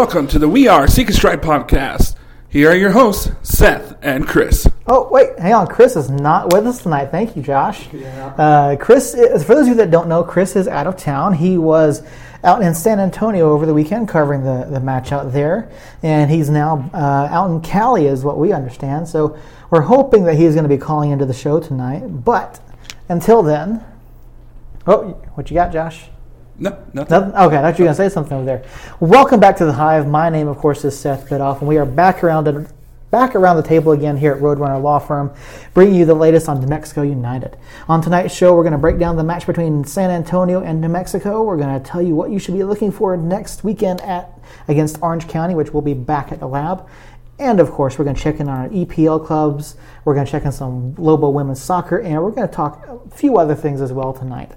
Welcome to the We Are Seek and Stripe podcast. Here are your hosts, Seth and Chris. Oh, wait, hang on. Chris is not with us tonight. Thank you, Josh. Uh, Chris, is, for those of you that don't know, Chris is out of town. He was out in San Antonio over the weekend covering the, the match out there, and he's now uh, out in Cali, is what we understand. So we're hoping that he's going to be calling into the show tonight. But until then, oh, what you got, Josh? No, nothing. Nothing? Okay, I thought you were going to say something over there. Welcome back to the Hive. My name, of course, is Seth Bidoff, and we are back around the, back around the table again here at Roadrunner Law Firm, bringing you the latest on New Mexico United. On tonight's show, we're going to break down the match between San Antonio and New Mexico. We're going to tell you what you should be looking for next weekend at against Orange County, which will be back at the lab. And of course, we're going to check in on our EPL clubs. We're going to check in some Lobo women's soccer, and we're going to talk a few other things as well tonight.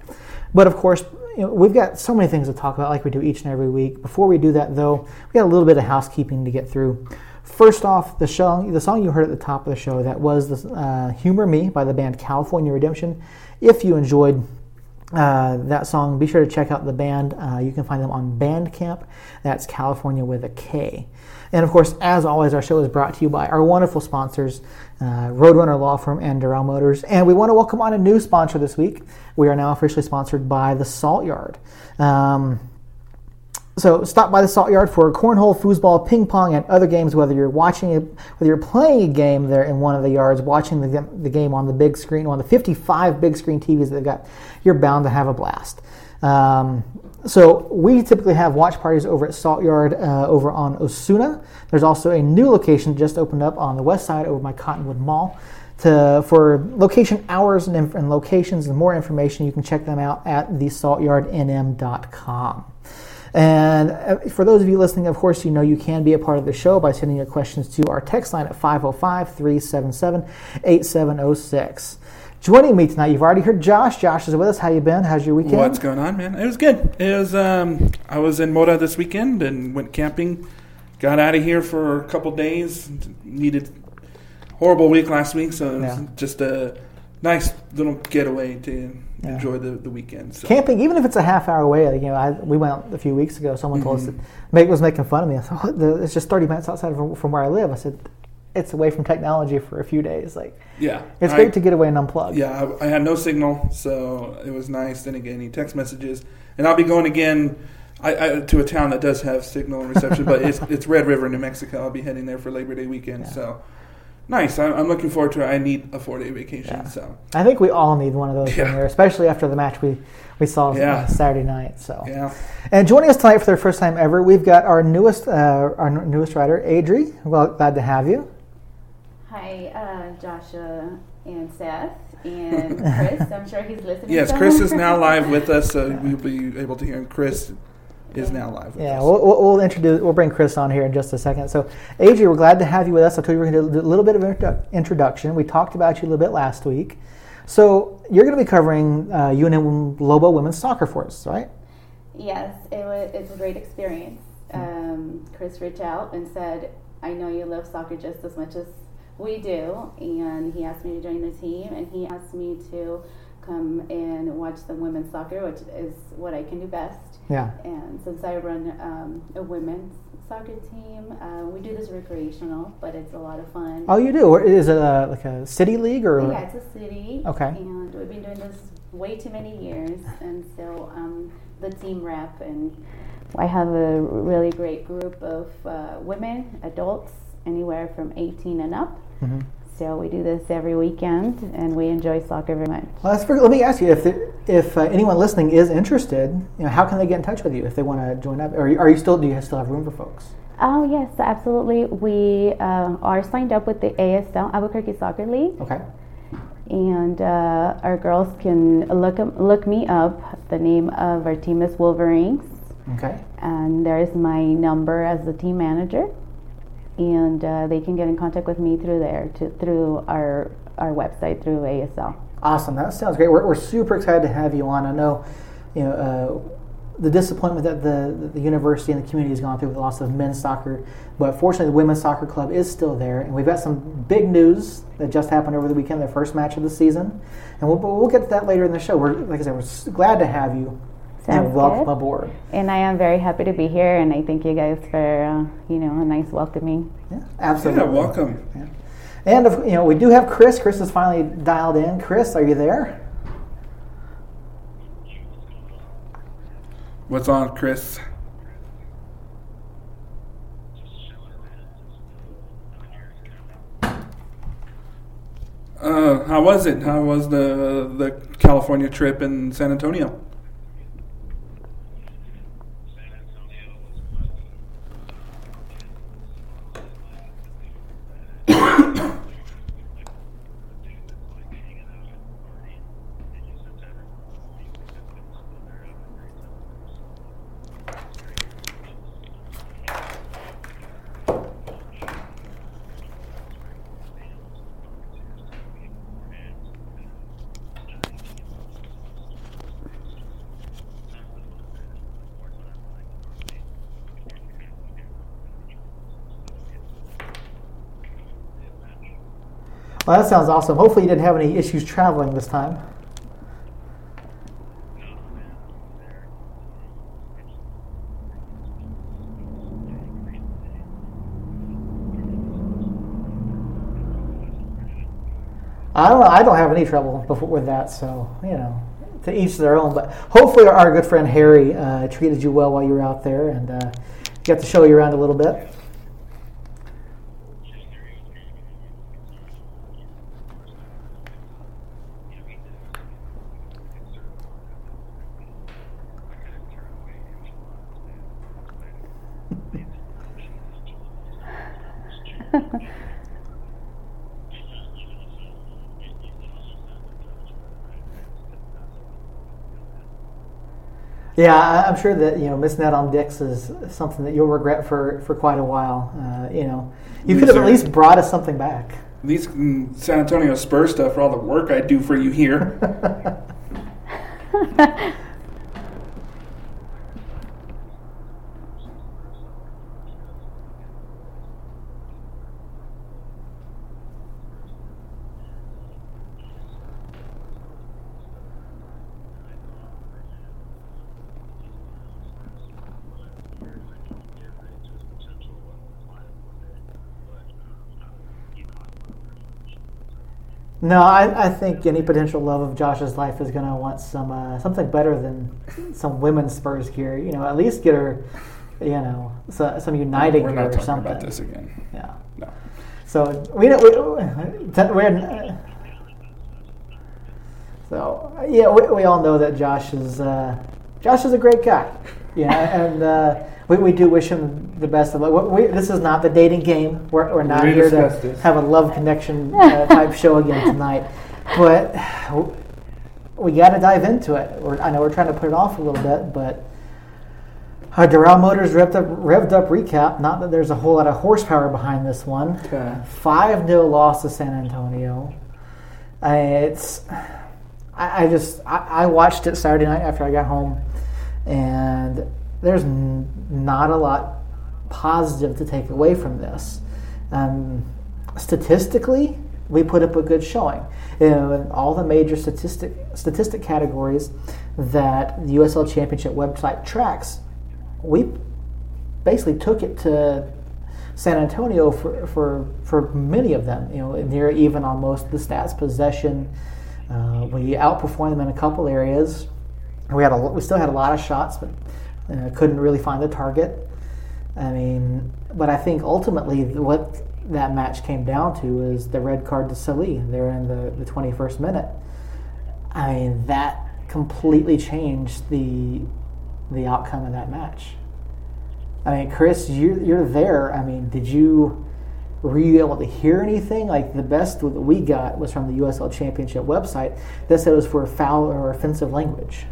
But of course, you know, we've got so many things to talk about, like we do each and every week. Before we do that, though, we got a little bit of housekeeping to get through. First off, the song, the song you heard at the top of the show, that was the, uh, "Humor Me" by the band Kalifornia Redemption. If you enjoyed uh, that song, be sure to check out the band. Uh, you can find them on Bandcamp. That's California with a K. And of course, as always, our show is brought to you by our wonderful sponsors, uh, Roadrunner Law Firm and Doral Motors. And we want to welcome on a new sponsor this week. We are now officially sponsored by the Salt Yard. Um, so stop by the Salt Yard for cornhole, foosball, ping pong, and other games. Whether you're watching, it, whether you're playing a game there in one of the yards, watching the, the game on the big screen, on the 55 big screen TVs that they've got, you're bound to have a blast. Um, so we typically have watch parties over at Salt Yard uh, over on Osuna. There's also a new location just opened up on the west side over by Cottonwood Mall. To, for location hours and, and locations and more information, you can check them out at thesaltyardnm.com. And uh, for those of you listening, of course, you know you can be a part of the show by sending your questions to our text line at 505 377 8706. Joining me tonight, you've already heard Josh. Josh is with us. How you been? How's your weekend? What's going on, man? It was good. It was. Um, I was in Mora this weekend and went camping. Got out of here for a couple days. Needed horrible week last week, so it was Yeah. just a nice little getaway to Yeah. enjoy the, the weekend. So. Camping, even if it's a half hour away, like, you know, I, we went out a few weeks ago. Someone told us that Meg was making fun of me. I thought, what the, it's just 30 minutes outside from, from where I live. I said, it's away from technology for a few days. Like, Yeah, it's I- great to get away and unplug. Yeah, I, I had no signal, so it was nice. Then again, any text messages, and I'll be going again I, to a town that does have signal and reception, but it's it's Red River, New Mexico. I'll be heading there for Labor Day weekend, Yeah. so nice. I, I'm looking forward to it. I need a four day vacation, Yeah. so I think we all need one of those Yeah. here, especially after the match we, we saw Yeah. uh, Saturday night. So, yeah. and joining us tonight for their first time ever, we've got our newest uh, our newest writer, Adri. Well, glad to have you. Hi, uh, Joshua and Seth and Chris. I'm sure he's listening. Yes, somewhere. Chris is now live with us, so we'll be able to hear him. Chris is now live. With Yeah, us. we'll, we'll, we'll introduce. We'll bring Chris on here in just a second. So, Adri, we're glad to have you with us. I told you we're going to do a little bit of introdu- introduction. We talked about you a little bit last week. So, you're going to be covering uh, UNM Lobo women's soccer for us, right? Yes, it was. It's a great experience. Um, Chris reached out and said, "I know you love soccer just as much as we do," and he asked me to join the team, and he asked me to come and watch the women's soccer, which is what I can do best. Yeah. And since I run um, a women's soccer team, uh, we do this recreational, but it's a lot of fun. Oh, you do. Is it a, like a city league or? Yeah, it's a city. Okay. And we've been doing this way too many years, and so um, the team rep and I have a really great group of uh, women, adults, anywhere from 18 and up. Mhm. So we do this every weekend, and we enjoy soccer very much. Well, that's pretty, let me ask you if the, if uh, anyone listening is interested, you know, how can they get in touch with you if they want to join up? Or are you still do you still have room for folks? Oh yes, absolutely. We uh, are signed up with the ASL Albuquerque Soccer League. Okay. and uh, our girls can look look me up. The name of our team is Wolverines, Okay. and there is my number as the team manager, and uh, they can get in contact with me through there, to, through our our website through ASL. Awesome. That sounds great. We're, we're super excited to have you on. I know, you know, uh, the disappointment that the, the university and the community has gone through with the loss of men's soccer, but fortunately, the women's soccer club is still there, and we've got some big news that just happened over the weekend, their first match of the season, and we'll, we'll get to that later in the show. We're like I said, we're glad to have you Sounds and welcome good. aboard. And I am very happy to be here, and I thank you guys for uh, you know a nice welcoming. Yeah, absolutely. Yeah, welcome. And if, you know, we do have Chris. Chris is finally dialed in. Chris, are you there? What's on, Chris? Uh, how was it? How was the the California trip in San Antonio? Well, that sounds awesome. Hopefully, you didn't have any issues traveling this time. I don't know. I don't have any trouble before, with that, so you know, to each their own. But hopefully, our, good friend Harry uh, treated you well while you were out there, and uh, got to show you around a little bit. Yeah, I'm sure that you know missing out on Dix is something that you'll regret for, for quite a while. Uh, you know, you could have at least brought us something back. At least San Antonio Spurs stuff for all the work I do for you here. No, I, I think any potential love of Josh's life is going to want some uh, something better than some women's Spurs gear. You know, at least get her, you know, so, some United We're gear not or talking something. about this again. Yeah. No. So we don't. We, we're, so yeah, we, we all know that Josh is uh, Josh is a great guy. Yeah, and uh, we, we do wish him the best of luck. We, this is not the dating game. We're, we're not We here to this. have a love connection uh, type show again tonight, but we got to dive into it. We're, I know we're trying to put it off a little bit, but. Our Doral Motors revved up, revved up recap. Not that there's a whole lot of horsepower behind this one. Okay. 5 0 loss to San Antonio. I, it's, I, I just, I, I watched it Saturday night after I got home, and there's not a lot positive to take away from this. Um, statistically, we put up a good showing. You know, in all the major statistic statistic categories that the USL Championship website tracks, we basically took it to San Antonio for, for, for many of them. You know, near even on most of the stats, possession. Uh, we outperformed them in a couple areas. We had a, we still had a lot of shots, but uh, couldn't really find the target. I mean, but I think ultimately what that match came down to is the red card to Salih there in the, the 21st minute. I mean, that completely changed the the outcome of that match. I mean, Chris, you're, you're there. I mean, did you were you able to hear anything? Like the best that we got was from the USL Championship website that said it was for foul or offensive language.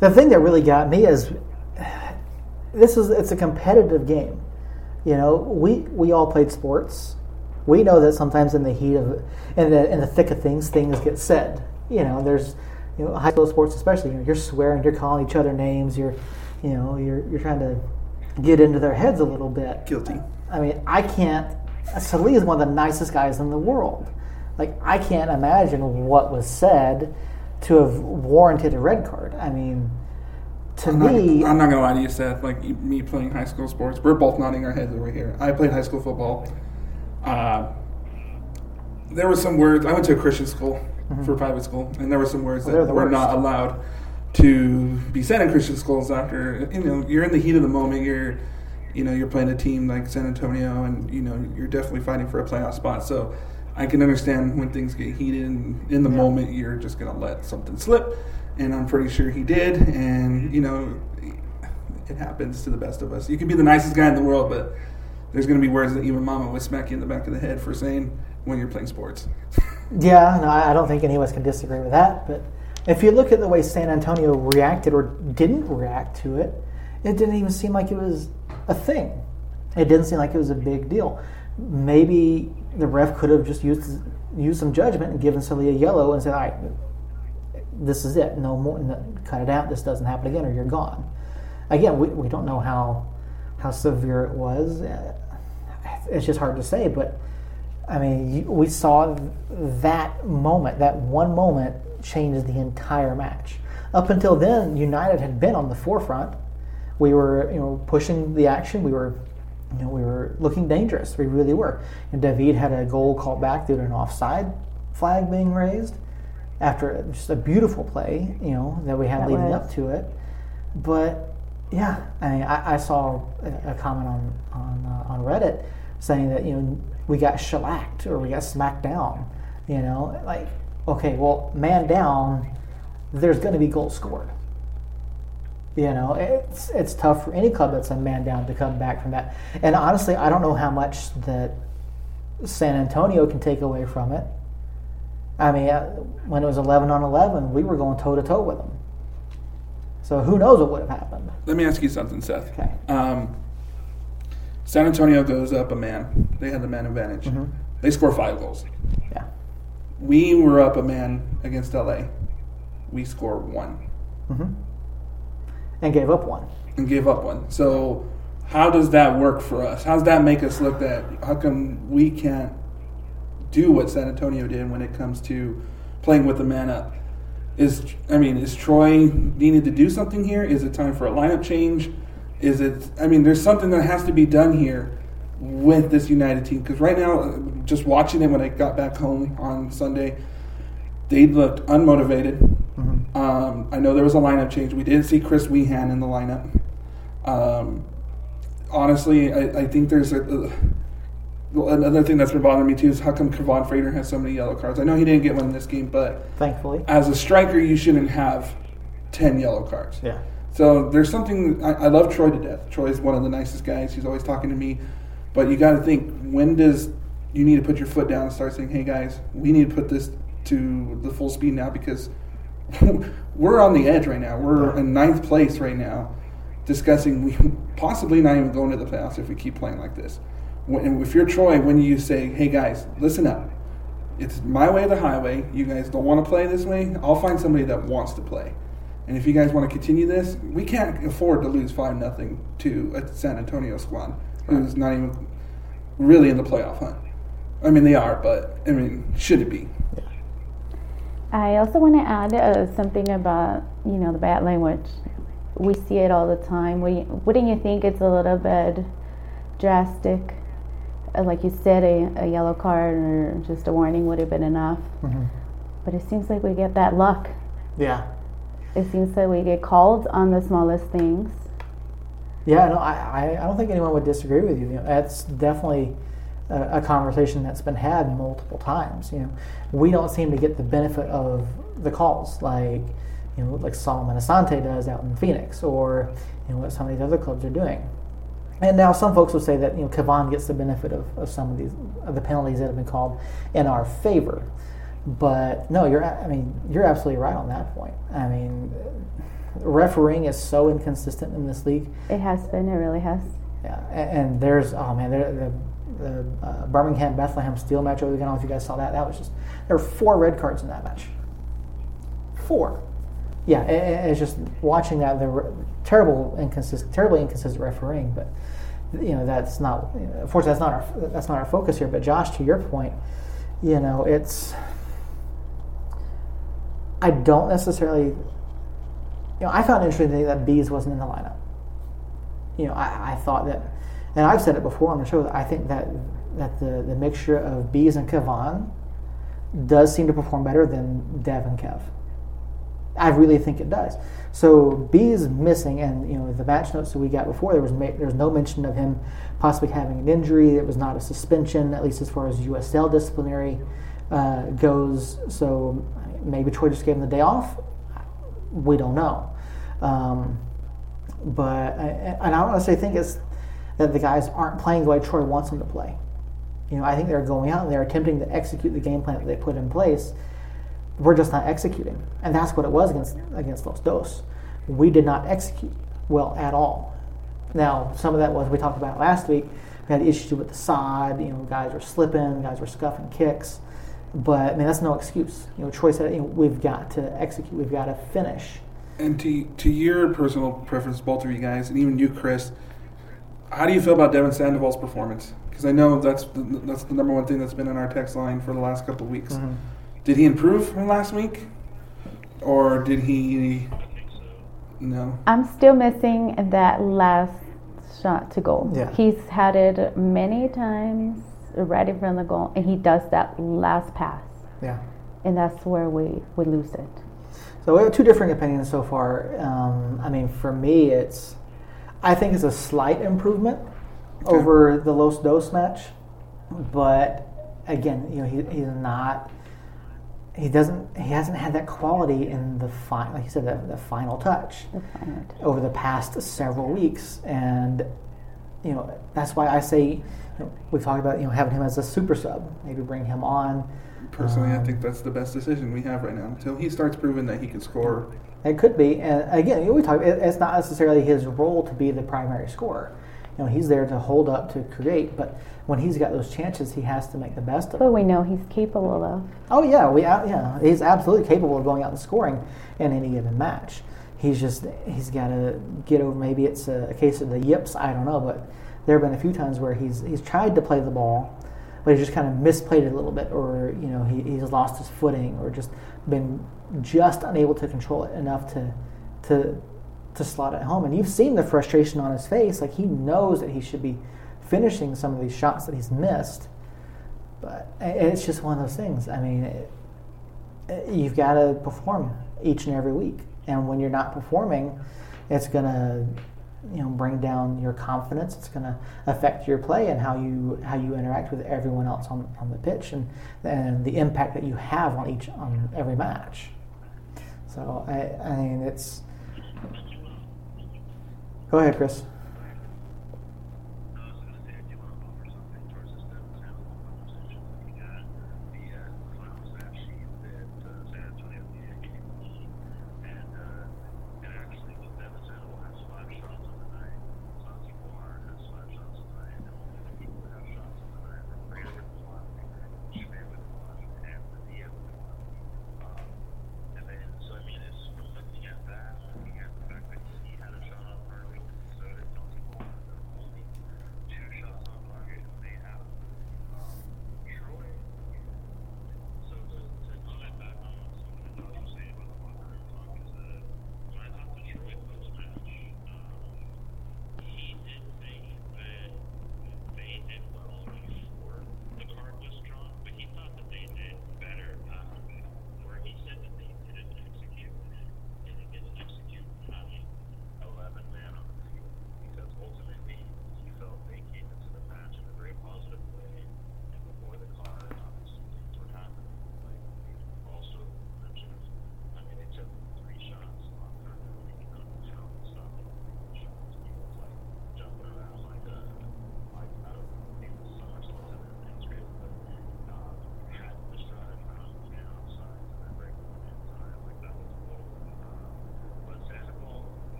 The thing that really got me is this is it's a competitive game. You know, we we all played sports. We know that sometimes in the heat of in the in the thick of things, things get said. You know, there's you know high school sports especially. You know, you're swearing, you're calling each other names. You're you know you're you're trying to get into their heads a little bit. Guilty. I mean, I can't. Salih is one of the nicest guys in the world. Like, I can't imagine what was said to have warranted a red card. I mean, to I'm me, not, I'm not gonna lie to you, Seth. Like me playing high school sports, we're both nodding our heads over here. I played high school football. Uh, there were some words. I went to a Christian school for private school, and there were some words Well, that the were worst. not allowed to be said in Christian schools. After you know, you're in the heat of the moment. You're, you know, you're playing a team like San Antonio, and you know, you're definitely fighting for a playoff spot. So. I can understand when things get heated, and in the Yeah. moment, you're just gonna let something slip, and I'm pretty sure he did. And mm-hmm. you know, it happens to the best of us. You can be the nicest guy in the world, but there's going to be words that even mama would smack you in the back of the head for saying when you're playing sports. yeah, no, I don't think any of us can disagree with that. But if you look at the way San Antonio reacted or didn't react to it, it didn't even seem like it was a thing. It didn't seem like it was a big deal. Maybe the ref could have just used used some judgment and given Celia a yellow and said, "All right, this is it. No more. No, cut it out. This doesn't happen again, or you're gone." Again, we, we don't know how how severe it was. It's just hard to say, but I mean, we saw that moment, that one moment, changed the entire match. Up until then, United had been on the forefront. We were, you know, pushing the action. We were, you know, we were looking dangerous. We really were. And David had a goal called back due to an offside flag being raised after just a beautiful play, you know, that we had That leading was. up to it. But yeah, I mean, I, I saw a, a comment on on uh, on Reddit saying that you know we got shellacked or we got smacked down. You know, like okay, well, man down, there's going to be goals scored. You know, it's it's tough for any club that's a man down to come back from that. And honestly, I don't know how much that San Antonio can take away from it. I mean, uh, when it was 11 on 11, we were going toe to toe with them. So who knows what would have happened? Let me ask you something, Seth. Okay. Um, San Antonio goes up a man. They had the man advantage. Mhm. They score five goals. Yeah. We were up a man against LA. We score one hmm And gave up one. and gave up one. So how does that work for us? How does that make us look that? How come we can't do what San Antonio did when it comes to playing with the man up? Is I mean, is Troy needed to do something here? Is it time for a lineup change? Is it? I mean, there's something that has to be done here with this United team because right now, just watching it when I got back home on Sunday, they looked unmotivated. Mm-hmm. Um, I know there was a lineup change. We didn't see Chris Wehan in the lineup. Um, honestly, I, I think there's a, a- another thing that's been bothering me too is how come Kevaughn Frater has so many yellow cards. I know he didn't get one in this game, but Thankfully. as a striker, you shouldn't have ten yellow cards. Yeah. So there's something I, I love Troy to death. Troy is one of the nicest guys. He's always talking to me, but you got to think when does you need to put your foot down and start saying, "Hey guys, we need to put this to the full speed now because we're on the edge right now. We're in ninth place right now, discussing we possibly not even going to the playoffs if we keep playing like this. When, if you're Troy, when you say, "Hey guys, listen up," it's my way or the highway. You guys don't want to play this way. I'll find somebody that wants to play. And if you guys want to continue this, we can't afford to lose five nothing to a San Antonio squad who's not even really in the playoff hunt. I mean, they are, but I mean, should it be? I also want to add uh, something about you know the bad language. We see it all the time. We, wouldn't you think it's a little bit drastic? Uh, like you said, a, a yellow card or just a warning would have been enough. hmm But it seems like we get that luck. Yeah. It seems like we get called on the smallest things. Yeah, no, I, I, I don't think anyone would disagree with you. you know, that's definitely a, a conversation that's been had multiple times. You know, we don't seem to get the benefit of the calls like you know like Solomon Asante does out in Phoenix, or you know what some of these other clubs are doing. And now some folks will say that you know Kavan gets the benefit of, of some of these of the penalties that have been called in our favor. But no, you're I mean you're absolutely right on that point. I mean refereeing is so inconsistent in this league. It has been. It really has. Yeah, and, and there's oh man, there, the the uh, Birmingham Bethlehem Steel match over the weekend. I don't know if you guys saw that. That was just there were four red cards in that match. Four. Yeah, it, it- it's just watching that the terrible inconsistent, terribly inconsistent refereeing. But you know that's not. Unfortunately, that's not our that's not our focus here. But Josh, to your point, you know it's. I don't necessarily. You know, I found it interesting that Bees wasn't in the lineup you know, I, I thought that, and I've said it before on the show, that I think that that the, the mixture of Bees and Kavan does seem to perform better than Dev and Kev. I really think it does. So Bees missing, and you know the match notes that we got before there was ma- there was no mention of him possibly having an injury. It was not a suspension, at least as far as USL disciplinary uh, goes. So maybe Troy just gave him the day off. We don't know. Um, but and I don't necessarily think it's that the guys aren't playing the way Troy wants them to play. You know, I think they're going out and they're attempting to execute the game plan that they put in place. We're just not executing, and that's what it was against against Los Dos. We did not execute well at all. Now, some of that was we talked about last week. We had issues with the sod. You know, guys were slipping, guys were scuffing kicks. But I mean, that's no excuse. You know, Troy said you know, we've got to execute. We've got to finish. And to to your personal preference, both of you guys, and even you, Chris, how do you feel about Devon Sandoval's performance? Because I know that's the, that's the number one thing that's been on our text line for the last couple of weeks. Mm-hmm. Did he improve from last week, or did he? No. I'm still missing that last shot to goal. Yeah. He's had it many times right in front of the goal, and he does that last pass, Yeah. and that's where we, we lose it. So we have two different opinions so far. Um, I mean, for me, it's I think it's a slight improvement Okay. over the Los Dos match, but again, you know, he, he's not. He doesn't. He hasn't had that quality in the final, like you said, the, the final touch The final over the past several weeks, and you know that's why I say you know, we've talked about you know having him as a super sub, maybe bring him on. Personally, I Um, think that's the best decision we have right now until he starts proving that he can score. It could be, and again, we talk. It, it's not necessarily his role to be the primary scorer. You know, he's there to hold up, to create. But when he's got those chances, he has to make the best of it. But we know he's capable of. Oh yeah, we uh, yeah, he's absolutely capable of going out and scoring in any given match. He's just he's got to get over. Maybe it's a, a case of the yips. I don't know, but there have been a few times where he's he's tried to play the ball, but he's just kind of misplayed it a little bit, or you know he, he's lost his footing, or just been just unable to control it enough to to to slot it home. And you've seen the frustration on his face. Like he knows that he should be finishing some of these shots that he's missed, but it's just one of those things. I mean, it, it- you've got to perform each and every week, and when you're not performing, it's gonna you know bring down your confidence. It's gonna affect your play and how you how you interact with everyone else on, on the pitch, and and the impact that you have on each on every match. So I, I mean, it's. Go ahead, Chris.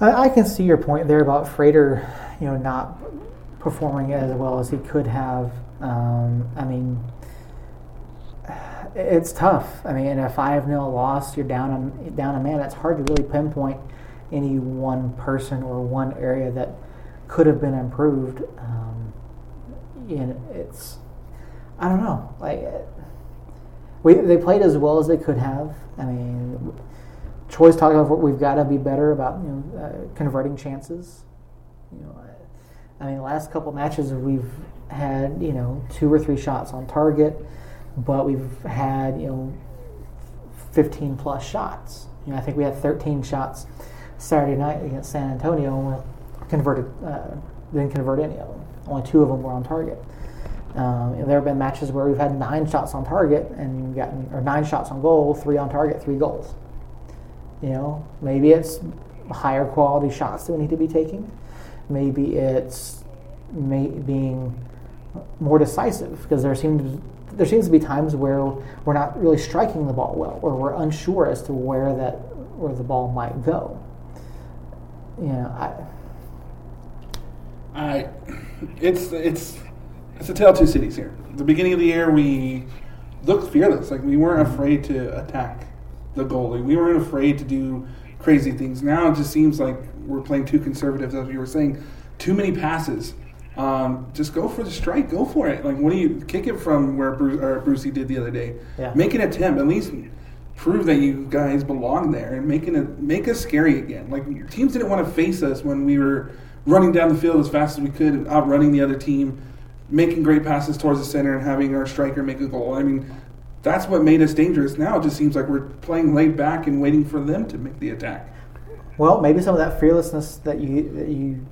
I, I can see your point there about Frater, you know, not performing as well as he could have. Um, I mean, it's tough. I mean, in a five 0 loss, you're down a down a man. It's hard to really pinpoint any one person or one area that could have been improved. Um, and it's, I don't know, like. We, they played as well as they could have. I mean, Troy's talking about we've got to be better about you know uh, converting chances. You know, I, I mean, the last couple matches we've had you know two or three shots on target, but we've had you know fifteen plus shots. You know, I think we had thirteen shots Saturday night against San Antonio, and we converted uh, didn't convert any of them. Only two of them were on target. Um, there have been matches where we've had nine shots on target and gotten, or nine shots on goal, three on target, three goals. You know, maybe it's higher quality shots that we need to be taking. Maybe it's may, being more decisive because there seems there seems to be times where we're not really striking the ball well, or we're unsure as to where that where the ball might go. You know, I. I, it's it's it's a tale of two cities here. At the beginning of the year, we looked fearless. Like we weren't mm-hmm. afraid to attack the goalie. We weren't afraid to do crazy things. Now it just seems like we're playing too conservative, as you were saying. Too many passes. Um, just go for the strike. Go for it. Like, what do you kick it from where Bruce, or Brucey did the other day? Yeah. Make an attempt. At least prove that you guys belong there and making it make us scary again. Like teams didn't want to face us when we were running down the field as fast as we could, outrunning the other team making great passes towards the center and having our striker make a goal. I mean, that's what made us dangerous. Now it just seems like we're playing laid back and waiting for them to make the attack. Well, maybe some of that fearlessness that you that you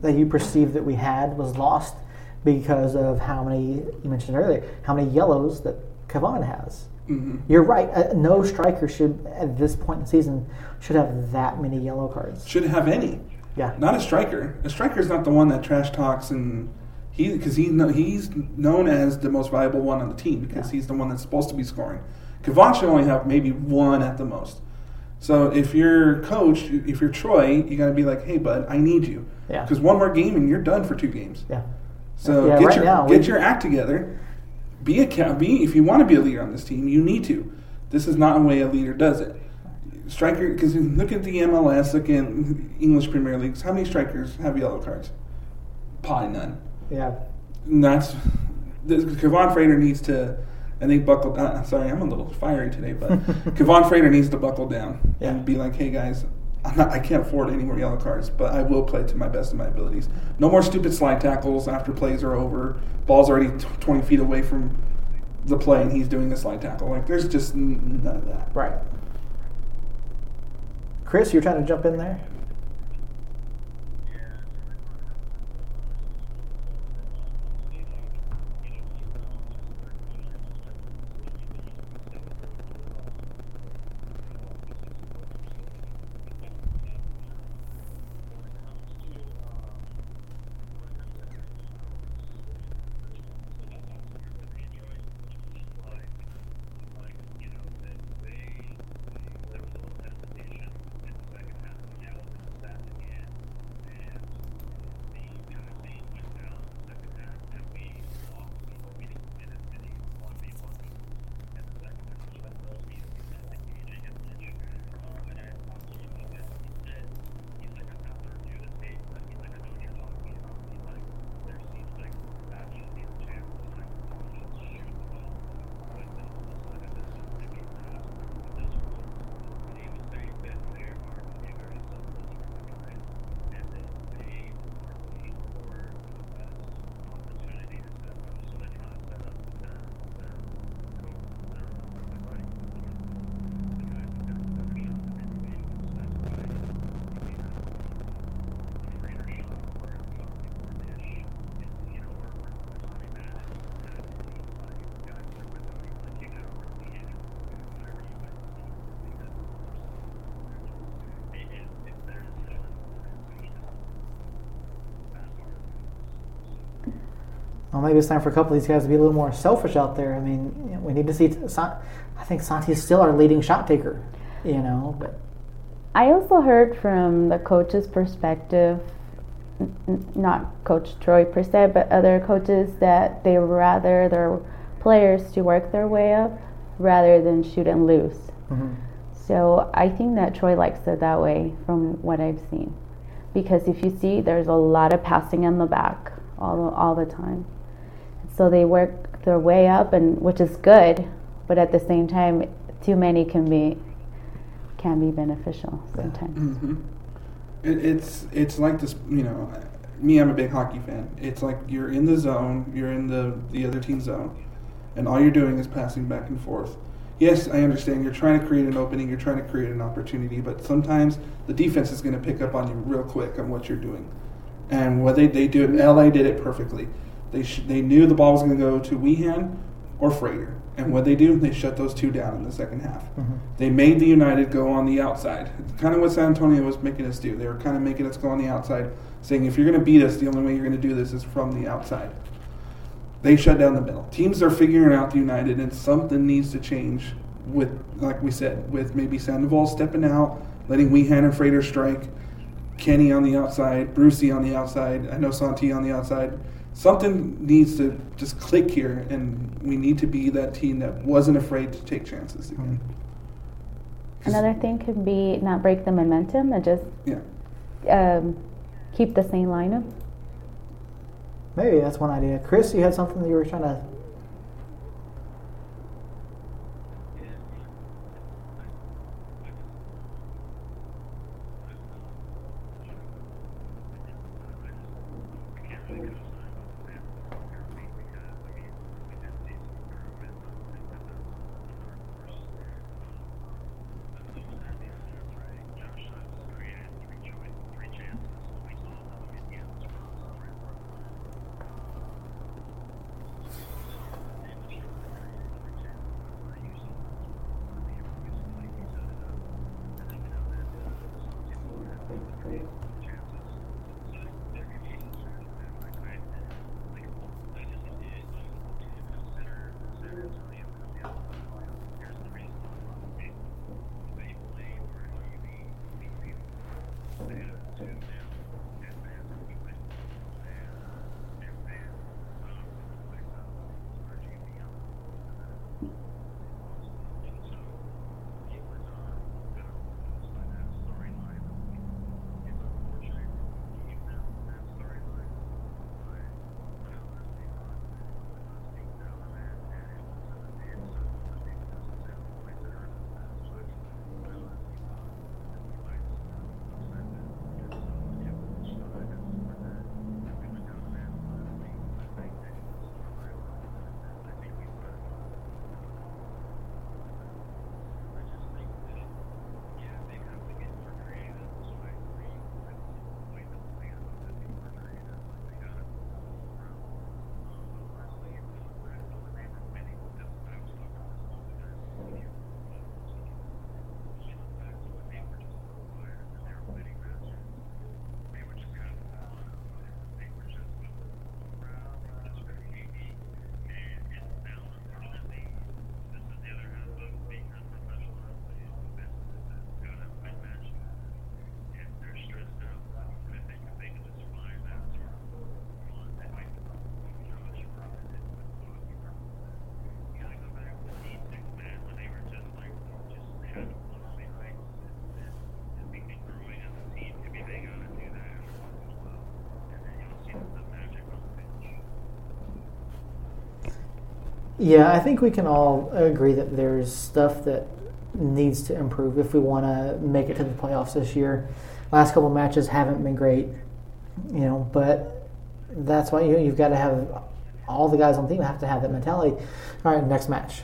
that you perceived that we had was lost because of how many you mentioned earlier, how many yellows that Kavan has. Mm-hmm. You're right. Uh, no striker should at this point in the season should have that many yellow cards. Should have any. Yeah. Not a striker. A striker is not the one that trash talks and he because he he's known as the most valuable one on the team because Yeah. he's the one that's supposed to be scoring. Kavan should only have maybe one at the most. So if you're coach, if you're Troy, you got to be like, hey, bud, I need you. Yeah. Because one more game and you're done for two games. Yeah. So Yeah, get right your now, get we- your act together. Be a be if you want to be a leader on this team, you need to. This is not a way a leader does it. Striker, because look at the MLS, look at English Premier Leagues. How many strikers have yellow cards? Probably none. Yeah. And that's Kevaughn Frater needs to. I think buckle. Uh, sorry, I'm a little fiery today, but Kevaughn Frater needs to buckle down Yeah. and be like, "Hey guys, I'm not, I can't afford any more yellow cards, but I will play to my best of my abilities. No more stupid slide tackles after plays are over. Ball's already t- 20 feet away from the play, and he's doing a slide tackle. Like, there's just n- none of that. Right. Chris, you're trying to jump in there? Well, maybe it's time for a couple of these guys to be a little more selfish out there. I mean, we need to see. I think Santi's still our leading shot taker, you know, but I also heard from the coach's perspective, n- not Coach Troy per se, but other coaches that they rather their players to work their way up rather than shoot and lose. Mhm. So I think that Troy likes it that way from what I've seen. Because if you see, there's a lot of passing in the back all the, all the time. So they work their way up, and which is good, but at the same time, too many can be can be beneficial sometimes. hmm It, it's it's like this, you know. Me, I'm a big hockey fan. It's like you're in the zone, you're in the the other team's zone, and all you're doing is passing back and forth. Yes, I understand. You're trying to create an opening, you're trying to create an opportunity, but sometimes the defense is going to pick up on you real quick on what you're doing. And what they they do LA did it perfectly. They sh- they knew the ball was going to go to Wehan or Frater, and what they do, they shut those two down in the second half. Mm-hmm. They made the United go on the outside. It's kind of what San Antonio was making us do. They were kind of making us go on the outside, saying if you're going to beat us, the only way you're going to do this is from the outside. They shut down the middle. Teams are figuring out the United, and something needs to change with, like we said, with maybe Sandoval stepping out, letting Wehan and Frater strike, Kenny on the outside, Brucey on the outside. I know Santi on the outside. Something needs to just click here, and we need to be that team that wasn't afraid to take chances again. Another thing could be not break the momentum and just Yeah. um, keep the same lineup. Maybe that's one idea. Chris, you had something that you were trying to. Yeah, I think we can all agree that there's stuff that needs to improve if we want to make it to the playoffs this year. Last couple matches haven't been great, you know, but that's why you you've got to have all the guys on the team have to have that mentality. All right, next match.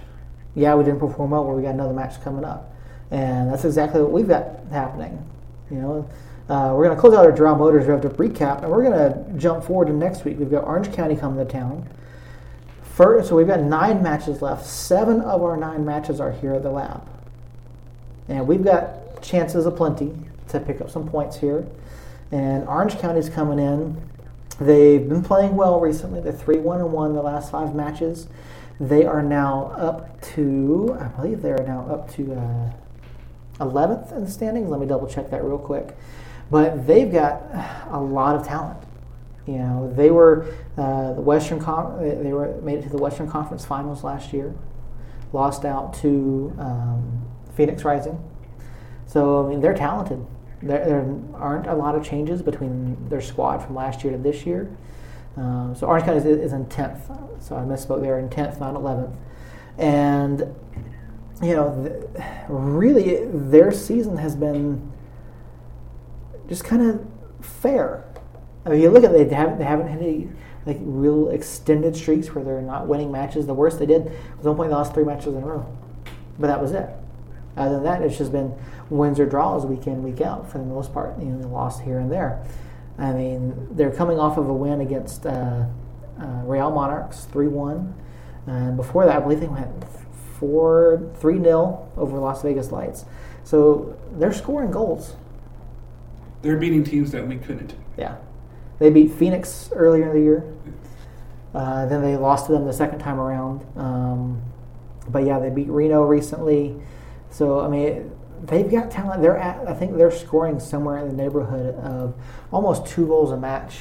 Yeah, we didn't perform well, but we got another match coming up, and that's exactly what we've got happening. You know, uh, we're going to close out our Doral Motors to recap, and we're going to jump forward to next week. We've got Orange County coming to town. First, so we've got nine matches left. Seven of our nine matches are here at the lab. And we've got chances aplenty to pick up some points here. And Orange County's coming in. They've been playing well recently. They're 3 1 and 1 the last five matches. They are now up to, I believe they're now up to uh, 11th in the standings. Let me double check that real quick. But they've got a lot of talent. You know, they were uh, the Western Con- they were made it to the Western Conference Finals last year, lost out to um, Phoenix Rising. So I mean, they're talented. There, there aren't a lot of changes between their squad from last year to this year. Um, so Orange County is, is in tenth. So I misspoke. They're in tenth, not eleventh. And you know, th- really, their season has been just kind of fair. I mean, you look at it, they haven't they haven't had any like real extended streaks where they're not winning matches. The worst they did was one point they lost three matches in a row, but that was it. Other than that, it's just been wins or draws week in week out for the most part. You know, they lost here and there. I mean, they're coming off of a win against uh, uh, Real Monarchs, three one. And before that, I believe they went four three nil over Las Vegas Lights. So they're scoring goals. They're beating teams that we couldn't. Yeah. They beat Phoenix earlier in the year. Uh, then they lost to them the second time around. Um, but yeah, they beat Reno recently. So I mean, they've got talent. They're at. I think they're scoring somewhere in the neighborhood of almost two goals a match.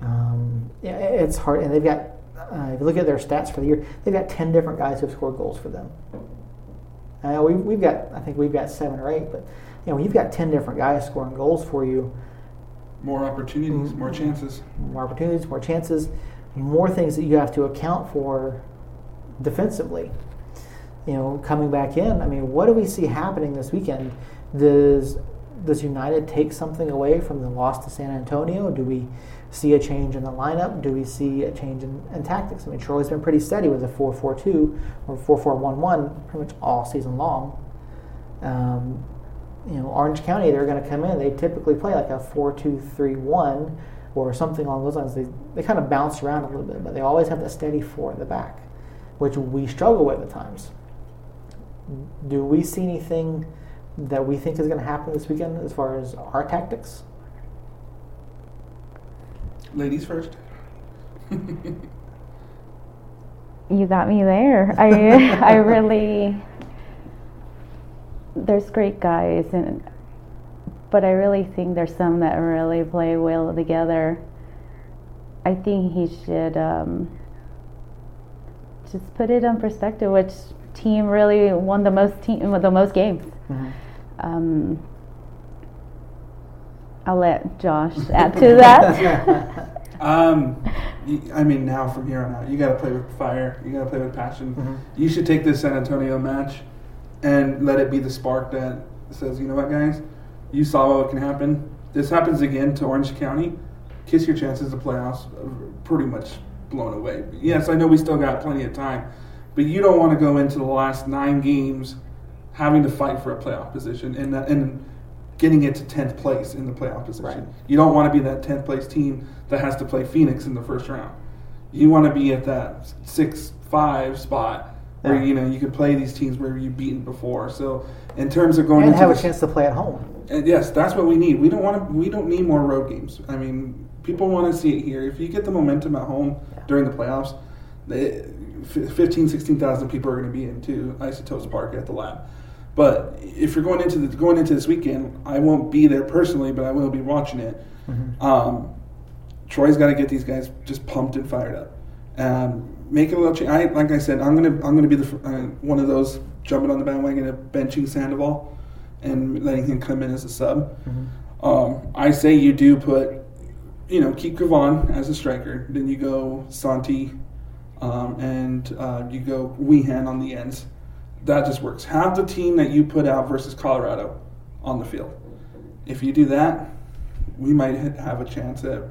Um, yeah, it's hard, and they've got. Uh, if you look at their stats for the year, they've got ten different guys who've scored goals for them. Uh, we, we've got, I think we've got seven or eight, but you know, you've got ten different guys scoring goals for you, More opportunities, more chances. more opportunities, more chances, more things that you have to account for defensively. You know, coming back in, I mean, what do we see happening this weekend? Does does United take something away from the loss to San Antonio? Do we see a change in the lineup? Do we see a change in, in tactics? I mean, Troy's been pretty steady with a 4 4 2 or 4 4 1 1 pretty much all season long. Um, you know, Orange County, they're going to come in. They typically play like a 4 2 3 1 or something along those lines. They, they kind of bounce around a little bit, but they always have that steady four in the back, which we struggle with at times. Do we see anything that we think is going to happen this weekend as far as our tactics? Ladies first. You got me there. I I really there's great guys and but I really think there's some that really play well together. I think he should um, just put it in perspective. Which team really won the most team the most games? Um, I'll let Josh add to that. Um, y- I mean, now from here on out, you got to play with fire. You got to play with passion. Mhm. You should take this San Antonio match and let it be the spark that says, you know what, guys, you saw what can happen. This happens again to Orange County. Kiss your chances of playoffs pretty much blown away. Yes, I know we still got plenty of time, but you don't want to go into the last nine games having to fight for a playoff position and uh, and getting it to tenth place in the playoff position. Right. You don't want to be that tenth place team that has to play Phoenix in the first round. You want to be at that six five spot where Yeah. you know you can play these teams where you've beaten before. So in terms of going and into have a chance to play at home. and yes, that's what we need. We don't want to. We don't need more road games. I mean, people want to see it here. If you get the momentum at home during the playoffs, the f- 15, 16,000 people are going to be into Isotopes Park at the lab. But if you're going into the, going into this weekend, I won't be there personally, but I will be watching it. Um, Troy's got to get these guys just pumped and fired up. Um, make a little change. I, like I said, I'm gonna I'm gonna be the uh, one of those jumping on the bandwagon of benching Sandoval and letting him come in as a sub. Um, I say you do put, you know, keep Kevaughn as a striker. Then you go Santi, um, and uh, you go Wehan on the ends. That just works. Have the team that you put out versus Colorado on the field. If you do that, we might have a chance at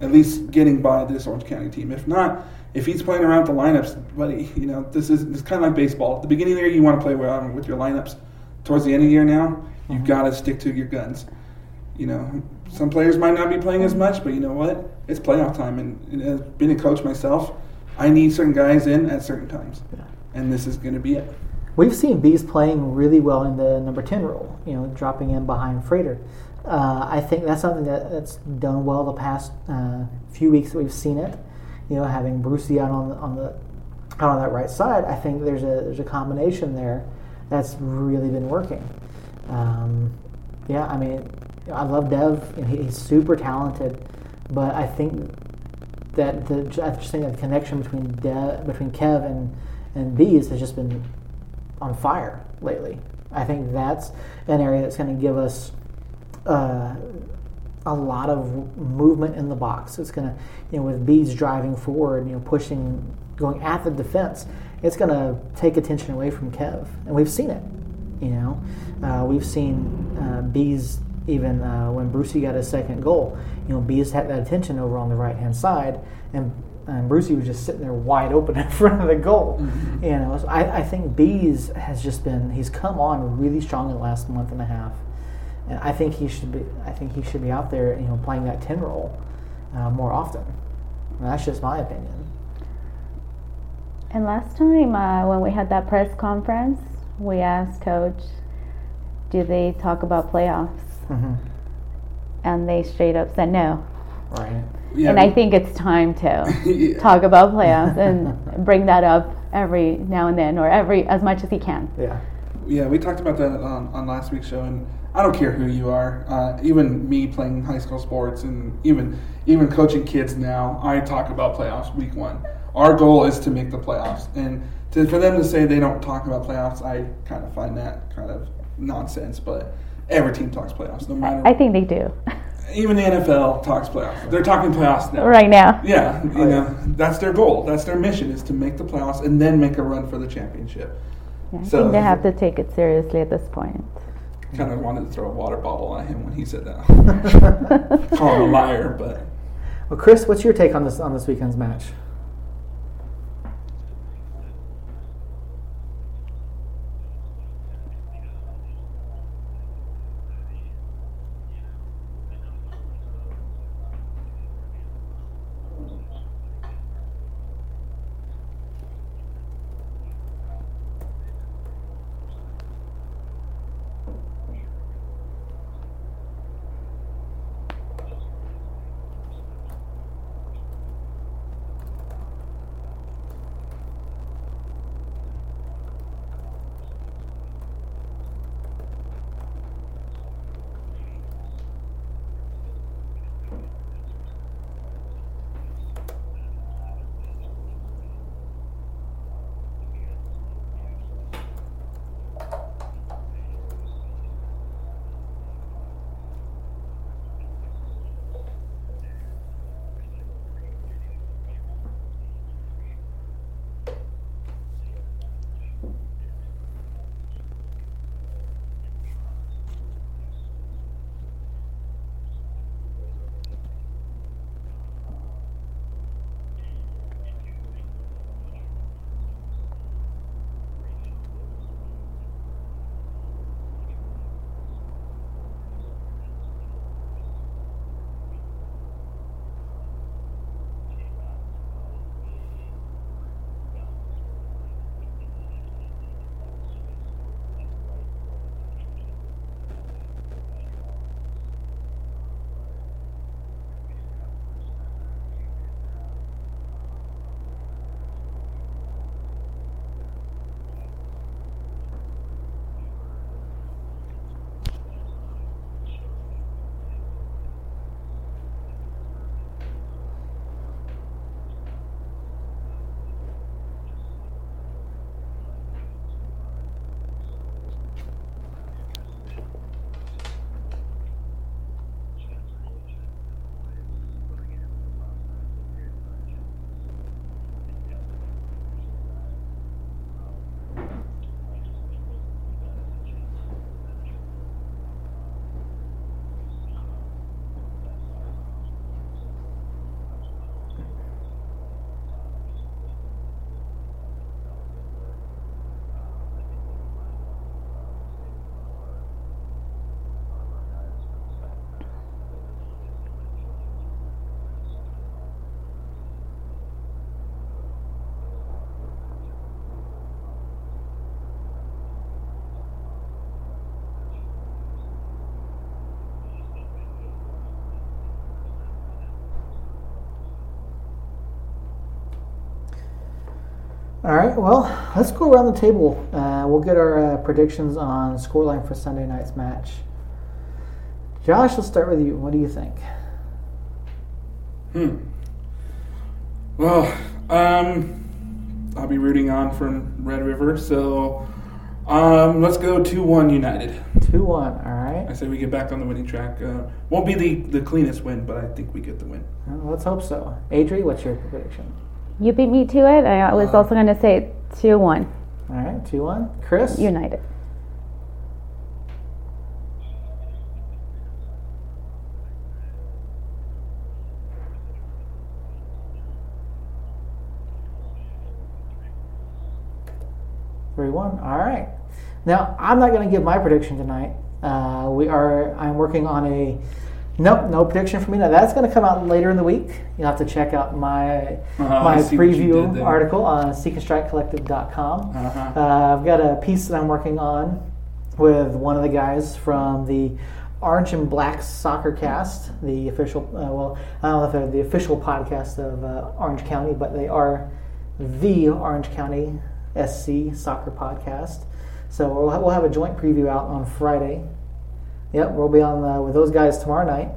at least getting by this Orange County team. If not, if he's playing around with the lineups, buddy, you know this is it's kind of like baseball. At the beginning of the year, you want to play well with your lineups. Towards the end of the year, now you Mhm. got to stick to your guns. You know, some players might not be playing as much, but you know what? It's playoff time, and, and as being a coach myself, I need certain guys in at certain times, Yeah. and this is going to be it. We've seen Bees playing really well in the number 10 role, you know, dropping in behind Frater. Uh, I think that's something that, that's done well the past uh, few weeks that we've seen it. You know, having Brucey out on on the out on that right side, I think there's a there's a combination there that's really been working. Um, yeah, I mean, I love Dev. And he, he's super talented, but I think that the I just think the connection between Dev, between Kev and and Bees has just been on fire lately. I think that's an area that's going to give us uh, a lot of movement in the box. It's going to, you know, with Bees driving forward, you know, pushing, going at the defense, it's going to take attention away from Kev, and we've seen it. You know, uh, we've seen uh, Bees even uh, when Brucey got his second goal. You know, Bees had that attention over on the right hand side, and and Brucey was just sitting there wide open in front of the goal. Mm-hmm. You know, so I, I think Bees has just been he's come on really strong in the last month and a half, and I think he should be I think he should be out there you know playing that ten role uh, more often. And that's just my opinion. And last time uh, when we had that press conference, we asked Coach, "Do they talk about playoffs?" Mm-hmm. And they straight up said no. Right. Yeah, and I we- think it's time to Yeah. talk about playoffs and bring that up every now and then, or every as much as he can. Yeah. Yeah, we talked about that on, on last week's show, and I don't care who you are. Uh, even me playing high school sports, and even even coaching kids now, I talk about playoffs week one. Our goal is to make the playoffs, and to, for them to say they don't talk about playoffs, I kind of find that kind of nonsense. But every team talks playoffs, no matter. I think they do even the NFL talks playoffs. They're talking playoffs now. right now. Yeah, you know that's their goal. That's their mission is to make the playoffs and then make a run for the championship. Yeah, I So- think they have to take it seriously at this point. Kind of wanted to throw a water bottle at him when he said that. Call him a liar, but Well, Chris, what's your take on this on this weekend's match? All right. Well, let's go around the table uh, we'll get our uh, predictions on scoreline for Sunday night's match. Josh, let's start with you. What do you think? Hmm. Well, um, I'll be rooting on from Red River, so um, let's go 2 1 United. 2 1, all right. I say we get back on the winning track. Uh, won't be the, the cleanest win, but I think we get the win. Well, let's hope so. Adri, what's your prediction? You beat me to it. I was Uh, also going to say 2 1 All right, 2 1. Chris? United. Three one. All right. Now I'm not going to give my prediction tonight. Uh, we are. I'm working on a. Nope, no prediction for me. Now that's going to come out later in the week. You'll have to check out my Uh-huh, my I see what you did preview article on seekandstrikecollective.com. Uh-huh. Uh, I've got a piece that I'm working on with one of the guys from the Orange and Black Soccer Cast, the official. Uh, well, I don't know if they're the official podcast of uh, Orange County, but they are the Orange County SC Soccer Podcast. So we'll have a joint preview out on Friday. Yep, we'll be on uh, with those guys tomorrow night.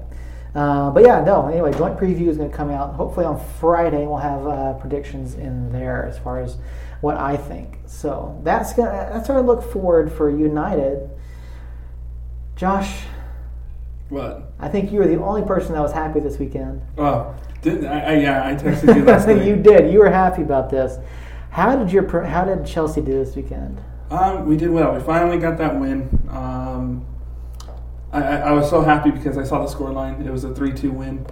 Uh, but yeah, no. Anyway, joint preview is going to come out hopefully on Friday. We'll have uh, predictions in there as far as what I think. So that's gonna that's our look forward for United. Josh, What? I think you were the only person that was happy this weekend. Oh, didn't I, I? Yeah, I texted you last night. you did. You were happy about this. How did your How did Chelsea do this weekend? Um, we did well. We finally got that win. Um, I, I, was so happy because I saw the scoreline. It was a three-two win.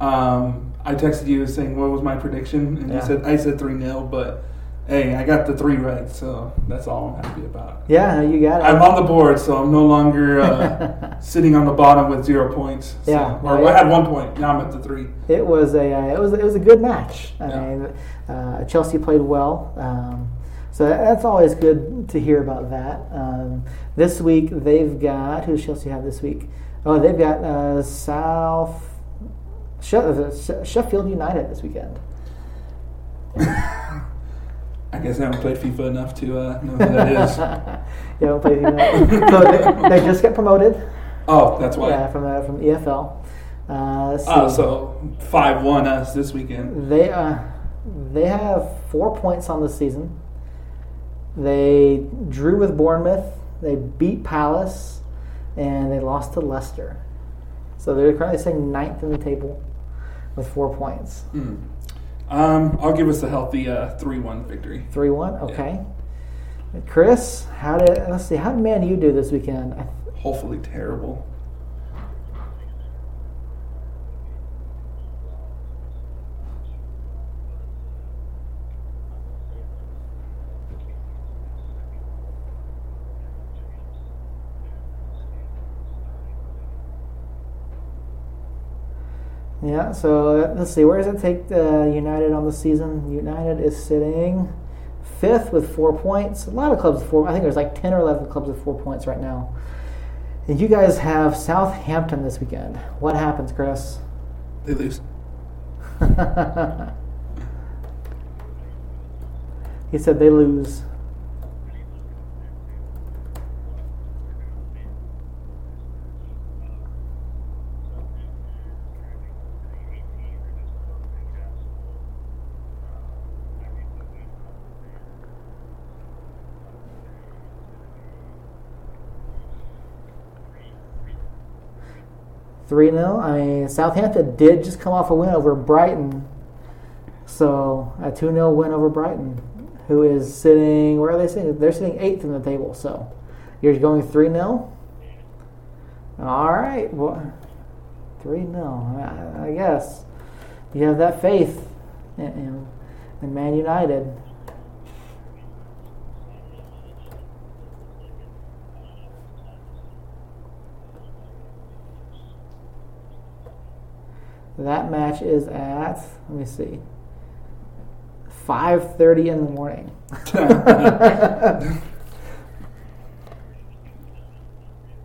Um, I texted you saying what was my prediction, and Yeah. you said I said three 0 But hey, I got the three right, so that's all I'm happy about. Yeah, you got it. I'm on the board, so I'm no longer uh, sitting on the bottom with zero points. So, Yeah, or yeah. I had one point. Now I'm at the three. It was a uh, it was it was a good match. I Yeah. mean, uh, Chelsea played well, um, so that's always good to hear about that. Um, this week they've got who does you have this week? Oh, they've got uh, South uh, She- Sheffield United this weekend. I guess I haven't played FIFA enough to uh, know who that is. you haven't played United. so they, they just got promoted. Oh, that's why. Yeah, from the from EFL. Uh, let's Oh, so five one us this weekend. They uh, they have four points on the season. They drew with Bournemouth. They beat Palace, and they lost to Leicester. So they're currently sitting ninth in the table with four points. Hmm. Um, I'll give us a healthy uh, three one victory. Three one. Okay. Chris, how did let's see? How did Man U do this weekend? Hopefully terrible. Yeah. So let's see. Where does it take uh, United on the season? United is sitting fifth with four points. A lot of clubs with four. I think there's like ten or eleven clubs with four points right now. And you guys have Southampton this weekend. What happens, Chris? They lose. he said they lose. Three 0 I mean, Southampton did just come off a win over Brighton, so a two 0 win over Brighton, who is sitting. Where are they sitting? They're sitting eighth in the table. So you're going three 0 All right, well, three 0 I, guess you have that faith in, in Man United. That match is at let me see, five thirty in the morning.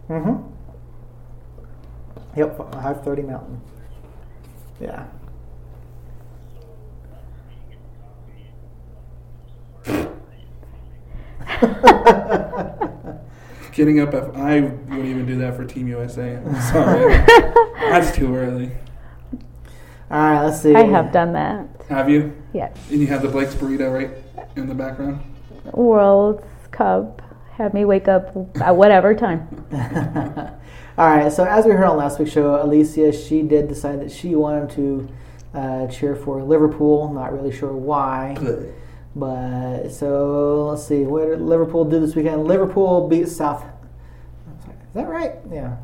mm-hmm. Yep, five thirty Mountain. Yeah. Getting up, I wouldn't even do that for Team USA. I'm sorry, that's too early. All right, let's see. I have done that. Have you? Yes. And you have the Blake's burrito right in the background. World Cup had me wake up at whatever time. All right, so as we heard on last week's show, Alicia, she did decide that she wanted to uh, cheer for Liverpool. Not really sure why. But so let's see, what did Liverpool do this weekend? Liverpool beat South. Is that right? Yeah.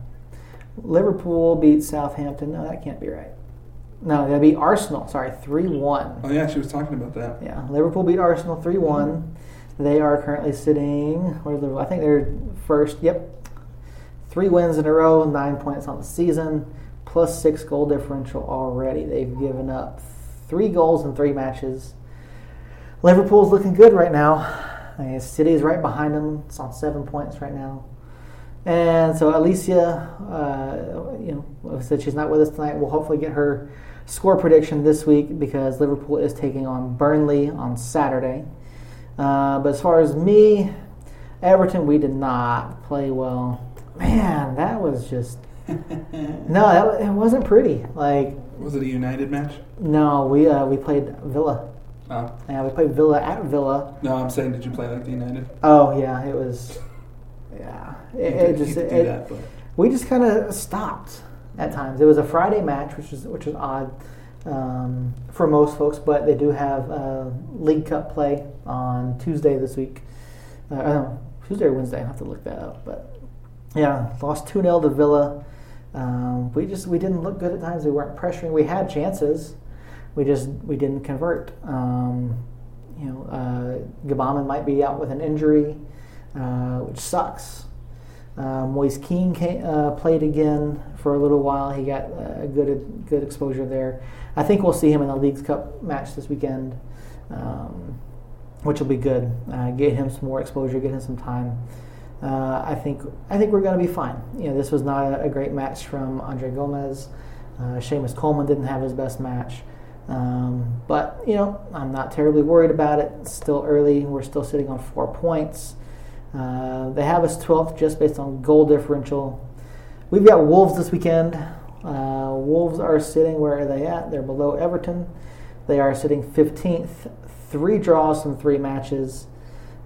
Liverpool beat Southampton. No, that can't be right. No, they beat Arsenal. Sorry, three one. Oh yeah, she was talking about that. Yeah, Liverpool beat Arsenal three one. They are currently sitting. Where is Liverpool? I think they're first. Yep, three wins in a row, nine points on the season, plus six goal differential already. They've given up three goals in three matches. Liverpool's looking good right now. Uh, City's right behind them. It's on seven points right now. And so Alicia, uh, you know, said she's not with us tonight. We'll hopefully get her score prediction this week because Liverpool is taking on Burnley on Saturday. Uh, but as far as me, Everton, we did not play well. Man, that was just no, that it wasn't pretty. Like Was it a United match? no, we uh, we played Villa. Oh. Yeah, we played Villa at Villa. No, I'm saying, did you play like the United? Oh yeah, it was. Yeah, it, it just you could do it- that, we just kind of stopped at times. It was a Friday match, which is which is odd um, for most folks, but they do have uh, League Cup play on Tuesday this week. Uh, I don't know, Tuesday or Wednesday. I have to look that up, but yeah, lost two 0 to Villa. Um, we just we didn't look good at times. We weren't pressuring. We had chances. We just we didn't convert. Um, you know, uh, Gbamin might be out with an injury, uh, which sucks. Uh, Moise Kean came, uh, played again for a little while. He got uh, good good exposure there. I think we'll see him in the Leagues Cup match this weekend, um, which will be good. Uh, get him some more exposure, get him some time. I think I think we're going to be fine. You know, this was not a, a great match from Andre Gomes. Uh, Seamus Coleman didn't have his best match. Um, but, you know, I'm not terribly worried about it. It's still early. We're still sitting on four points. Uh, they have us 12th just based on goal differential. We've got Wolves this weekend. Uh, Wolves are sitting, where are they at? They're below Everton. They are sitting 15th. Three draws from three matches.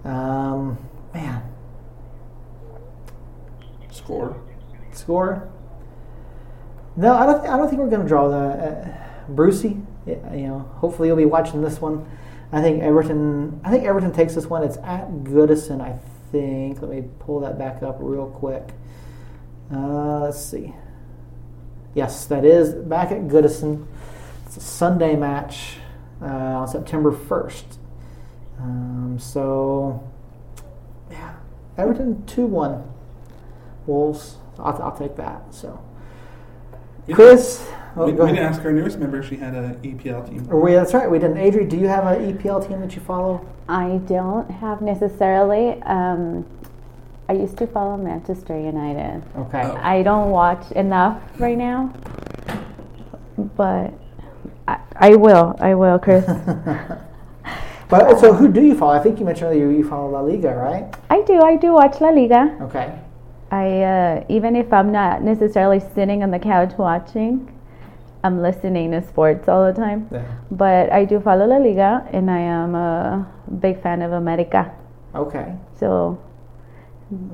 Um, man, score. score? No, I don't. Th- I don't think we're going to draw the uh, Brucey. You know, hopefully you'll be watching this one. I think Everton. I think Everton takes this one. It's at Goodison, I think. Let me pull that back up real quick. Uh, let's see. Yes, that is back at Goodison. It's a Sunday match uh, on September first. Um, so, yeah, Everton two one. Wolves. I'll, I'll take that. So, Chris. Oh, we, go we ahead. didn't ask our newest member if she had an EPL team. Or we, that's right, we didn't. Adri, do you have an EPL team that you follow? I don't have necessarily. Um, I used to follow Manchester United. Okay. Oh. I don't watch enough right now, but I, I will. I will, Chris. but so who do you follow? I think you mentioned earlier you follow La Liga, right? I do. I do watch La Liga. Okay. I uh, even if I'm not necessarily sitting on the couch watching, I'm listening to sports all the time. Yeah. But I do follow La Liga, and I am a big fan of America. Okay. So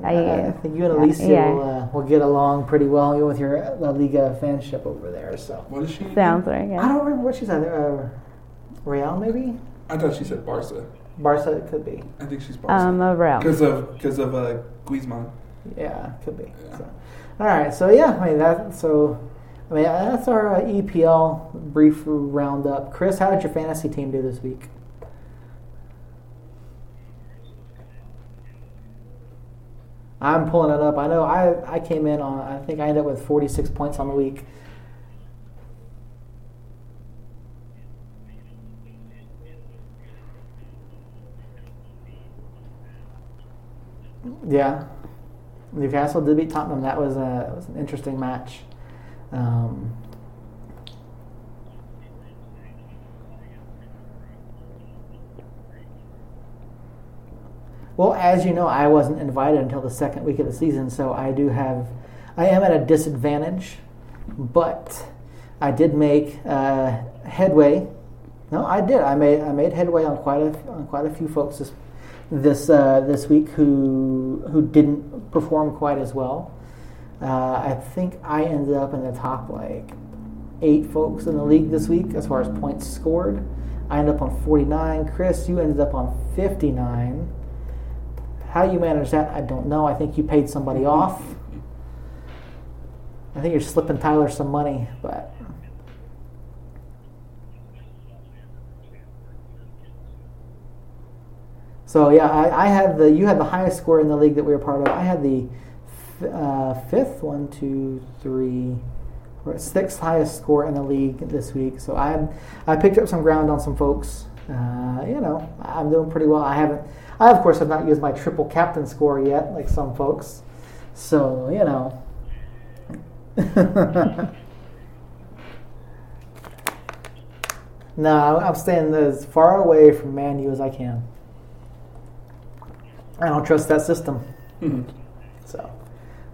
I, I, I think you and yeah, Alicia yeah. will, uh, will get along pretty well with your La Liga fanship over there. So What is she? sounds right. I don't remember what she said. Uh, Real, maybe I thought she said Barca. Barca. It could be. I think she's Barca. Um, a Real. Because of because of uh, Griezmann. Yeah, could be. Yeah. So, all right. So yeah, I mean that. So I mean that's our uh, EPL brief roundup. Chris, how did your fantasy team do this week? I'm pulling it up. I know I, I came in on I think I ended up with 46 points on the week. Yeah, Newcastle did beat Tottenham. That was a was an interesting match. Um, Well, as you know, I wasn't invited until the second week of the season, so I do have, I am at a disadvantage, but I did make uh, headway. No, I did. I made I made headway on quite a on quite a few folks this this uh, this week who who didn't perform quite as well. Uh, I think I ended up in the top like eight folks in the league this week as far as points scored. I ended up on 49. Chris, you ended up on 59. How you managed that, I don't know. I think you paid somebody off. I think you're slipping Tyler some money, but so yeah, I, I had the you had the highest score in the league that we were part of. I had the uh, fifth, one, two, three, sixth highest score in the league this week. So I I picked up some ground on some folks. Uh, you know, I'm doing pretty well. I haven't, I of course have not used my triple captain score yet, like some folks. So you know. no, I'm staying as far away from Man U as I can. I don't trust that system. Mhm. So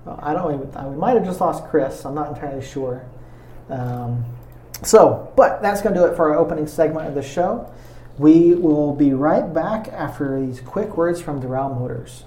I don't. I, we might have just lost Chris. I'm not entirely sure. Um, so, but that's going to do it for our opening segment of the show. We will be right back after these quick words from Doral Motors.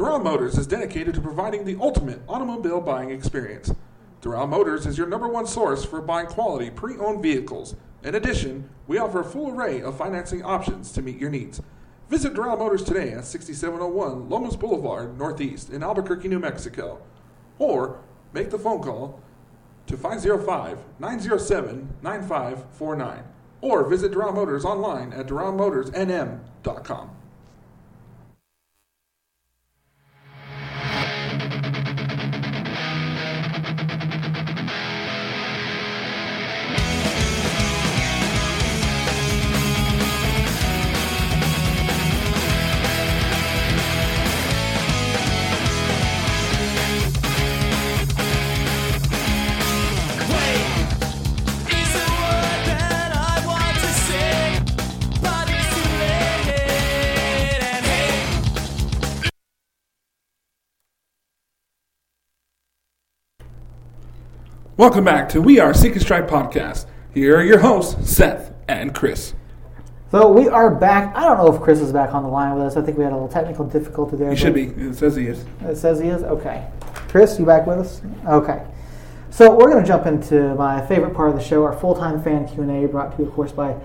Doral Motors is dedicated to providing the ultimate automobile buying experience. Doral Motors is your number one source for buying quality pre owned vehicles. In addition, we offer a full array of financing options to meet your needs. Visit Doral Motors today at 6701 Lomas Boulevard, Northeast, in Albuquerque, New Mexico. Or make the phone call to 505 907 9549. Or visit Doral Motors online at DoralMotorsNM.com. Welcome back to We Are Seek and Strike podcast. Here are your hosts, Seth and Chris. So we are back. I don't know if Chris is back on the line with us. I think we had a little technical difficulty there. He should be. It says he is. It says he is? Okay. Chris, you back with us? Okay. So we're going to jump into my favorite part of the show, our full-time fan Q&A, brought to you, of course, by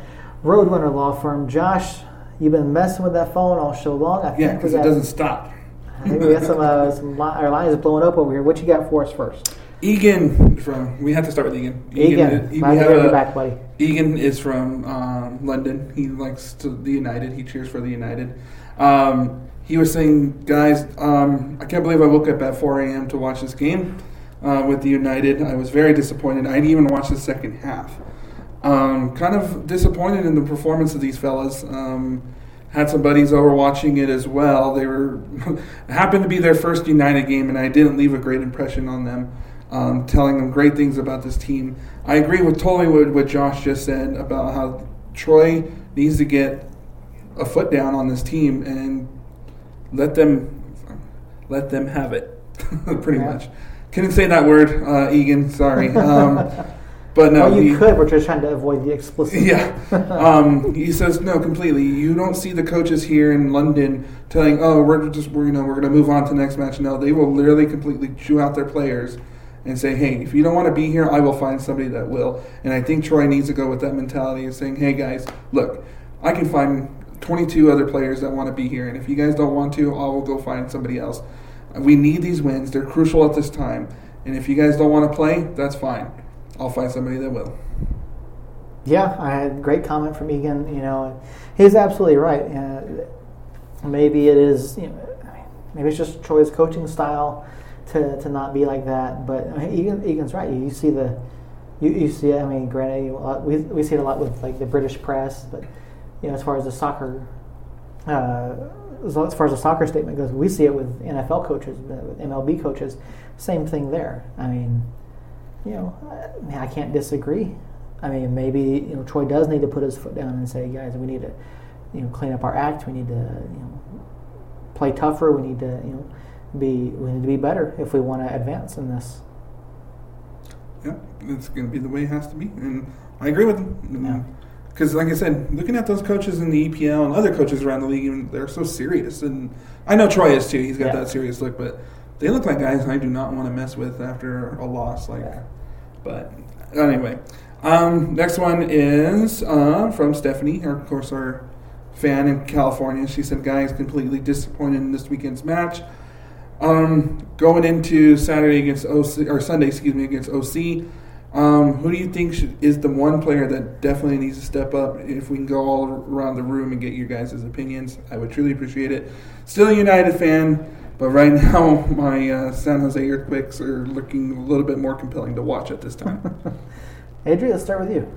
Roadrunner Law Firm. Josh, you've been messing with that phone all show long. I Yeah, because it doesn't stop. I think we got some, uh, some li- our lines are blowing up over here. What you got for us first? Egan from. We have to start with Egan. Egan, we glad have have a- back, buddy. Egan is from um, London. He likes to, the United. He cheers for the United. Um, he was saying, guys, um, I can't believe I woke up at 4 a.m. to watch this game uh, with the United. I was very disappointed. I didn't even watch the second half. Um, kind of disappointed in the performance of these fellas. Um, had some buddies over watching it as well. They were happened to be their first United game, and I didn't leave a great impression on them. Um, telling them great things about this team. I agree with totally with what Josh just said about how Troy needs to get a foot down on this team and let them let them have it. Pretty Yeah. much. Couldn't say that word, uh, Egan. Sorry. Um, but no, oh, you could. We're just trying to avoid the explicit. yeah. Um, he says no completely. You don't see the coaches here in London telling, "Oh, we're just we're you know we're going to move on to the next match." No, they will literally completely chew out their players and say, "Hey, if you don't want to be here, I will find somebody that will." And I think Troy needs to go with that mentality of saying, "Hey, guys, look, I can find 22 other players that want to be here, and if you guys don't want to, I will go find somebody else." We need these wins; they're crucial at this time. And if you guys don't want to play, that's fine. I'll find somebody that will. Yeah, I had great comment from Egan. You know, he's absolutely right. Uh, maybe it is, you know, maybe it's just Troy's coaching style to, to not be like that. But I mean, Egan, Egan's right. You, see the, you, you see. I mean, granted, you- uh, we we see it a lot with like the British press, but you know, as far as the soccer. Uh, as as far as the soccer statement goes, we see it with NFL coaches, uh, with MLB coaches. Same thing there. I mean, you know, I, mean, I can't disagree. I mean, maybe you know Troy does need to put his foot down and say, guys, we need to, you know, clean up our act. We need to, you know, play tougher. We need to, you know, be we need to be better if we want to advance in this. Yeah, it's going to be the way it has to be, and I agree with Yeah. him. Because, like I said, looking at those coaches in the EPL and other coaches around the league, even, they're so serious. And I know Troy is too; he's got Yeah. that serious look. But they look like guys I do not want to mess with after a loss. Like, Yeah. but anyway, um, next one is uh, from Stephanie, our, of course, our fan in California. She said, "Guys, completely disappointed in this weekend's match." Um, going into Saturday against OC or Sunday, excuse me, against OC, um, who do you think should, is the one player that definitely needs to step up? If we can go all around the room and get your guys' opinions, I would truly appreciate it. Still a United fan, but right now my uh, San Jose Earthquakes are looking a little bit more compelling to watch at this time. Adri, let's start with you.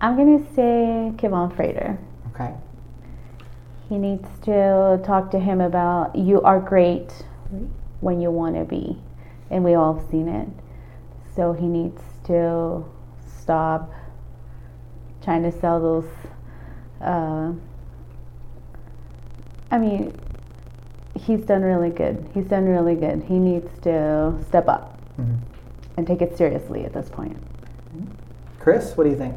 I'm gonna say Kevaughn Frater. Okay. He needs to talk to him about you are great when you want to be, and we all have seen it. So he needs to stop trying to sell those. Uh, I mean, he's done really good. He's done really good. He needs to step up Mhm. and take it seriously at this point. Chris, what do you think?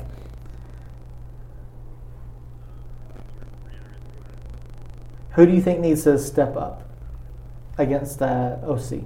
Who do you think needs to step up against uh, OC?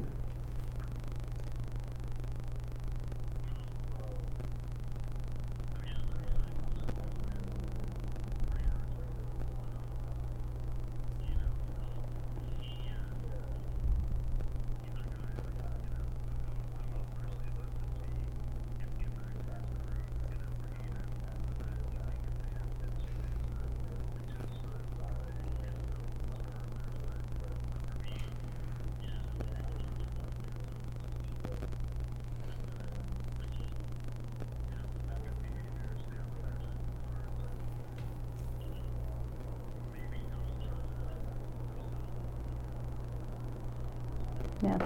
Yeah.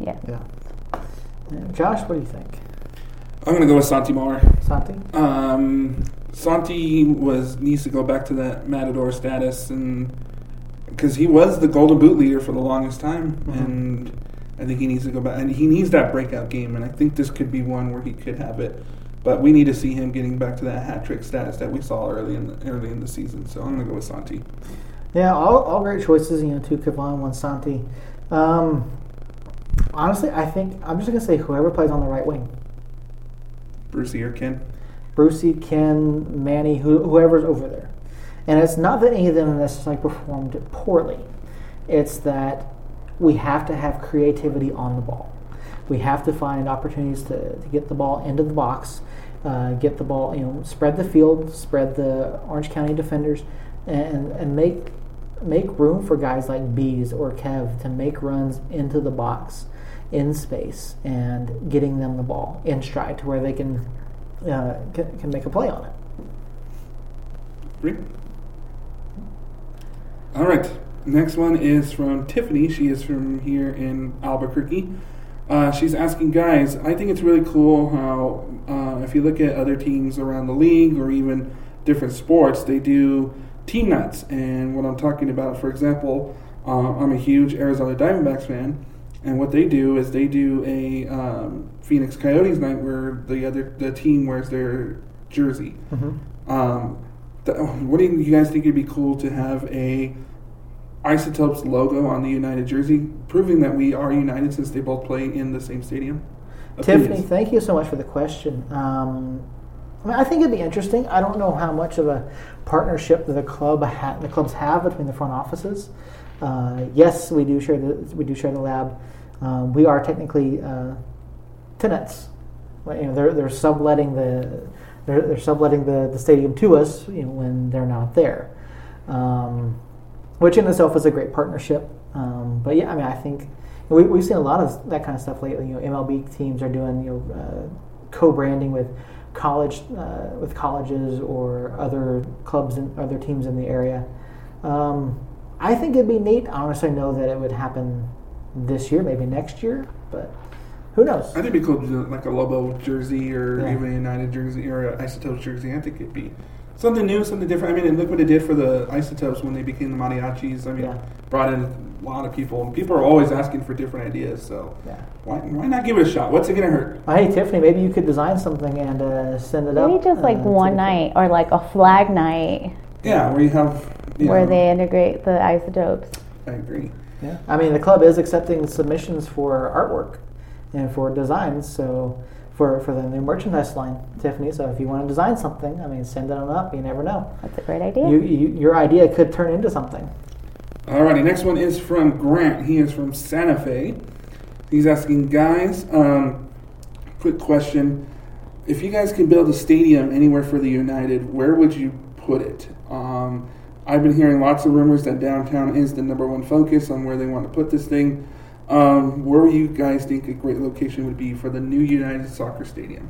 Yeah. Yeah. Uh, Josh, what do you think? I'm going to go with Santi Moar. Santi? Um, Santi was needs to go back to that Matador status, and because he was the Golden Boot leader for the longest time, Mhm. and I think he needs to go back, and he needs that breakout game, and I think this could be one where he could have it. But we need to see him getting back to that hat trick status that we saw early in the early in the season. So I'm going to go with Santi. Yeah, all, all great choices. You know, two Kevaughn, one Santi. Um, honestly, I think I'm just gonna say whoever plays on the right wing, Brucey or Ken. Brucey, Ken, Manny, who, whoever's over there. And it's not that any of them necessarily performed poorly. It's that we have to have creativity on the ball. We have to find opportunities to, to get the ball into the box, uh, get the ball, you know, spread the field, spread the Orange County defenders, and, and make make room for guys like Bees or Kev to make runs into the box in space and getting them the ball in stride to where they can uh, can, can make a play on it. Great. All right. Next one is from Tiffany. She is from here in Albuquerque. Uh, she's asking, guys, I think it's really cool how, uh, if you look at other teams around the league or even different sports, they do team nights. And what I'm talking about, for example, uh, I'm a huge Arizona Diamondbacks fan. And what they do is they do a um, Phoenix Coyotes night where the other the team wears their jersey. Um, the, what do you guys think it'd be cool to have a Isotopes logo on the United jersey, proving that we are united since they both play in the same stadium? Tiffany, thank you so much for the question. Um, I mean, I think it'd be interesting. I don't know how much of a partnership the club ha- the clubs have between the front offices. Uh, yes, we do share the we do share the lab. Um, we are technically uh, tenants. You know, they're they're subletting the they're, they're subletting the, the stadium to us. You know, when they're not there, um, which in itself is a great partnership. Um, but yeah, I mean, I think we, we've seen a lot of that kind of stuff lately. You know, MLB teams are doing you know uh, co-branding with college uh, with colleges or other clubs and other teams in the area. Um, I think it'd be neat. I honestly know that it would happen this year, maybe next year, but who knows? I think it'd be cool to do like a Lobo jersey or Yeah. even a United jersey or an Isotopes jersey. I think it'd be something new, something different. I mean, and look what it did for the Isotopes when they became the Mariachis. I mean, Yeah. brought in a lot of people, and people are always asking for different ideas. So Yeah. why, why not give it a shot? What's it gonna hurt? Hey Tiffany, maybe you could design something and uh, send it up. Maybe just like uh, one night or like a flag night Yeah, where you have you where know, they integrate the isotopes. I agree. Yeah, I mean the club is accepting submissions for artwork and for designs. So for for the new merchandise line, Tiffany. So if you want to design something, I mean, send it on up. You never know. That's a great idea. You, you, your idea could turn into something. All righty. next one is from Grant. He is from Santa Fe. He's asking, guys, um, quick question. If you guys could build a stadium anywhere for the United, where would you put it? Um, I've been hearing lots of rumors that downtown is the number one focus on where they want to put this thing. Um, where do you guys think a great location would be for the new United Soccer Stadium?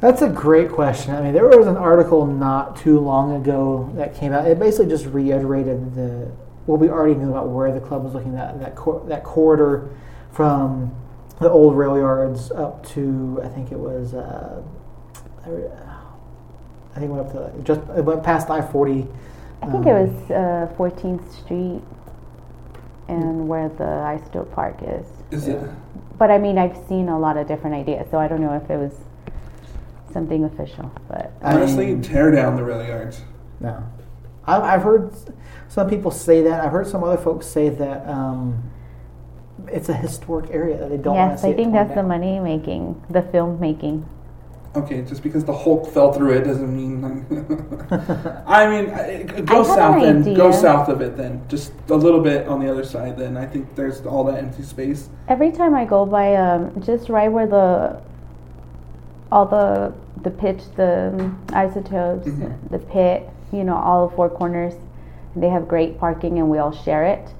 That's a great question. I mean, there was an article not too long ago that came out. It basically just reiterated the what we already knew about where the club was looking at that cor- that corridor from the old rail yards up to I think it was uh, I think it went up to just it went past I forty. I think it was uh, 14th Street and where the Isotope Park is. Is it? But I mean, I've seen a lot of different ideas, so I don't know if it was something official. But I Honestly, mean- tear down the rail yards. No, I've, I've heard some people say that. I've heard some other folks say that um, it's a historic area that they don't. want to yes, see I it think torn that's the money making, the film making. Okay, just because the Hulk fell through it doesn't mean. I mean, go I south an then. Go south of it then. Just a little bit on the other side. Then I think there's all that empty space. Every time I go by, um, just right where the all the the pitch, the um, isotopes, Mhm. the pit, you know, all the four corners, they have great parking, and we all share it.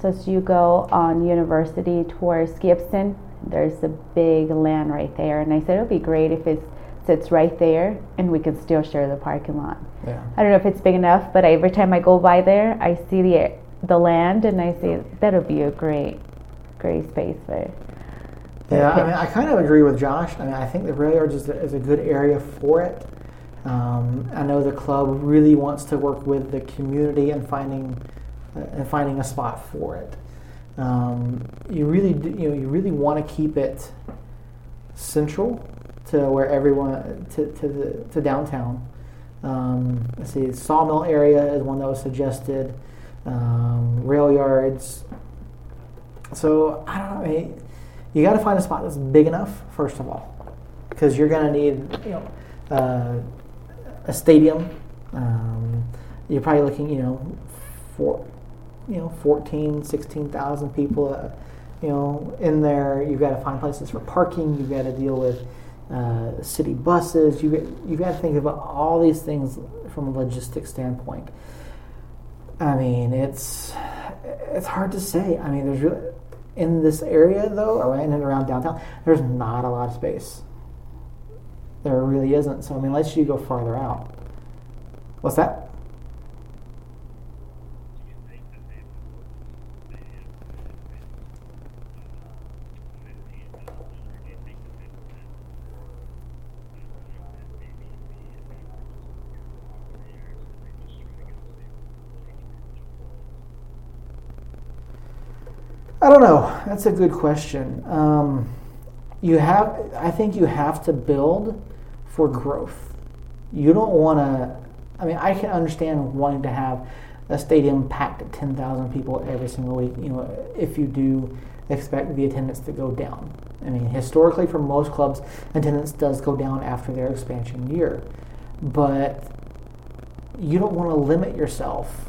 So as you go on University towards Gibson, there's a big land right there, and I said it would be great if it sits right there, and we can still share the parking lot. Yeah. I don't know if it's big enough, but every time I go by there, I see the the land, and I say that'll be a great, great space for. for Yeah, I mean, I kind of agree with Josh. I mean, I think the rail yards is a, is a good area for it. Um, I know the club really wants to work with the community and finding uh, and finding a spot for it. Um, you really, do, you know, you really want to keep it central to where everyone to to the to downtown. Um, let's see, sawmill area is one that was suggested. Um, rail yards. So I don't know. I mean, you got to find a spot that's big enough first of all, because you're going to need you know uh, a stadium. Um, you're probably looking you know for you know 14, 16,000 people. Uh, you know, in there, you've got to find places for parking. You've got to deal with uh, city buses. You you've got to think about all these things from a logistics standpoint. I mean, it's it's hard to say. I mean, there's really in this area though, in and around downtown, there's not a lot of space. There really isn't. So I mean, unless you go farther out. What's that? I don't know. That's a good question. Um, you have, I think you have to build for growth. You don't want to. I mean, I can understand wanting to have a stadium packed at ten thousand people every single week. You know, if you do expect the attendance to go down, I mean, historically, for most clubs, attendance does go down after their expansion year, but you don't want to limit yourself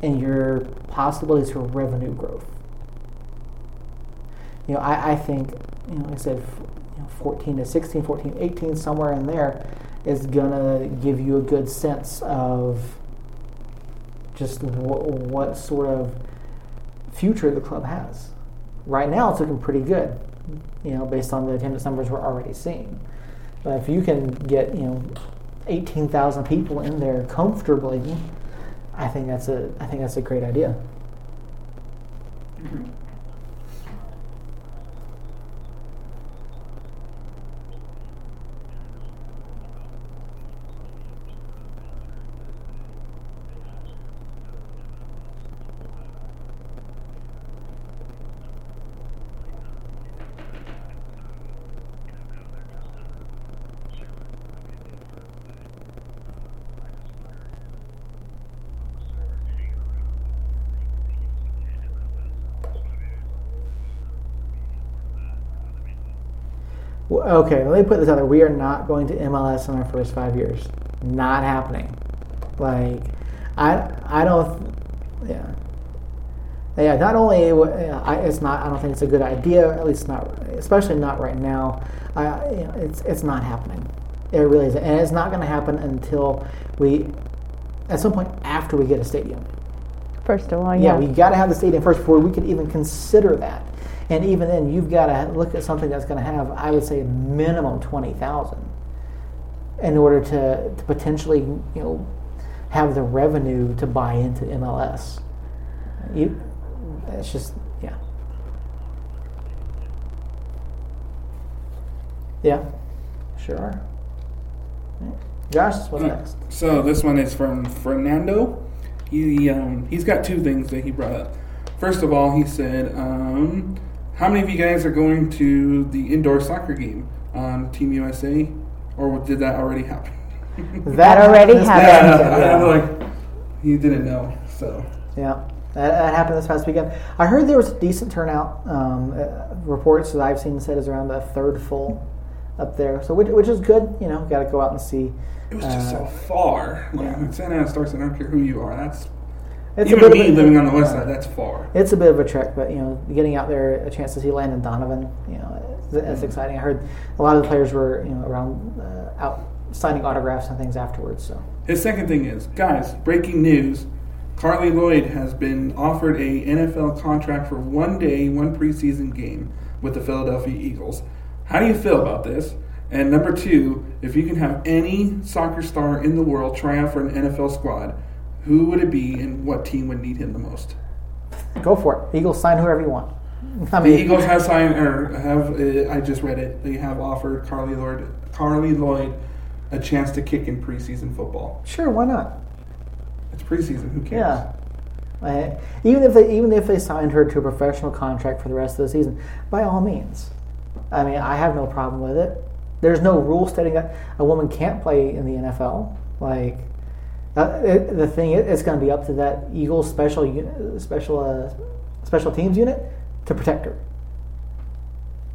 in your possibilities for revenue growth. You know, I, I think, you know, like I said, you know, 14 to 16, 14, 18, somewhere in there is going to give you a good sense of just wh- what sort of future the club has. Right now, it's looking pretty good, you know, based on the attendance numbers we're already seeing. But if you can get, you know, 18,000 people in there comfortably, I think that's a I think that's a great idea. Well, Okay, let me put this out there. We are not going to MLS in our first five years. Not happening. Like, I I don't. Yeah. Yeah. Not only I, it's not. I don't think it's a good idea. At least not, especially not right now. I, you know, it's it's not happening. It really isn't, and it's not going to happen until we, at some point after we get a stadium. First of all, Yeah, yeah. we got to have the stadium first before we could even consider that. And even then, you've got to look at something that's going to have, I would say, a minimum twenty thousand, in order to, to potentially, you know, have the revenue to buy into MLS. You, it's just, yeah, yeah, sure. Josh, what's Uh, next? So this one is from Fernando. He um, he's got two things that he brought up. First of all, he said, um, "How many of you guys are going to the indoor soccer game on Team USA, or did that already happen?" That already happened. past yeah, weekend, I'm like he didn't know. So Yeah, that, that happened this past weekend. I heard there was a decent turnout. Um, uh, reports that I've seen said is around a third full up there, so which, which is good. You know, got to go out and see. it was just Uh, so far. Like yeah. Santa Ana Stars, I don't care who you are. That's It's even bit me of a- living on the west side. That's far. It's a bit of a trek, but you know, getting out there, a chance to see Landon Donovan, you know, it's, it's exciting. I heard a lot of the players were, you know, around uh, out signing autographs and things afterwards. So His second thing is, guys, breaking news. Carly Lloyd has been offered a NFL contract for one day, one preseason game with the Philadelphia Eagles. How do you feel about this? And number two, if you can have any soccer star in the world try out for an NFL squad, who would it be and what team would need him the most? go for it. Eagles sign whoever you want. I The mean, Eagles have signed, or have, uh, I just read it, they have offered Carly Lloyd, Carly Lloyd a chance to kick in preseason football. sure, why not? It's preseason, who cares? Yeah. Uh, even if they even if they signed her to a professional contract for the rest of the season, by all means. I mean, I have no problem with it. There's no rule stating that a woman can't play in the NFL. Like, uh, it, the thing is, it's going to be up to that Eagles special uni- special uh, special teams unit to protect her.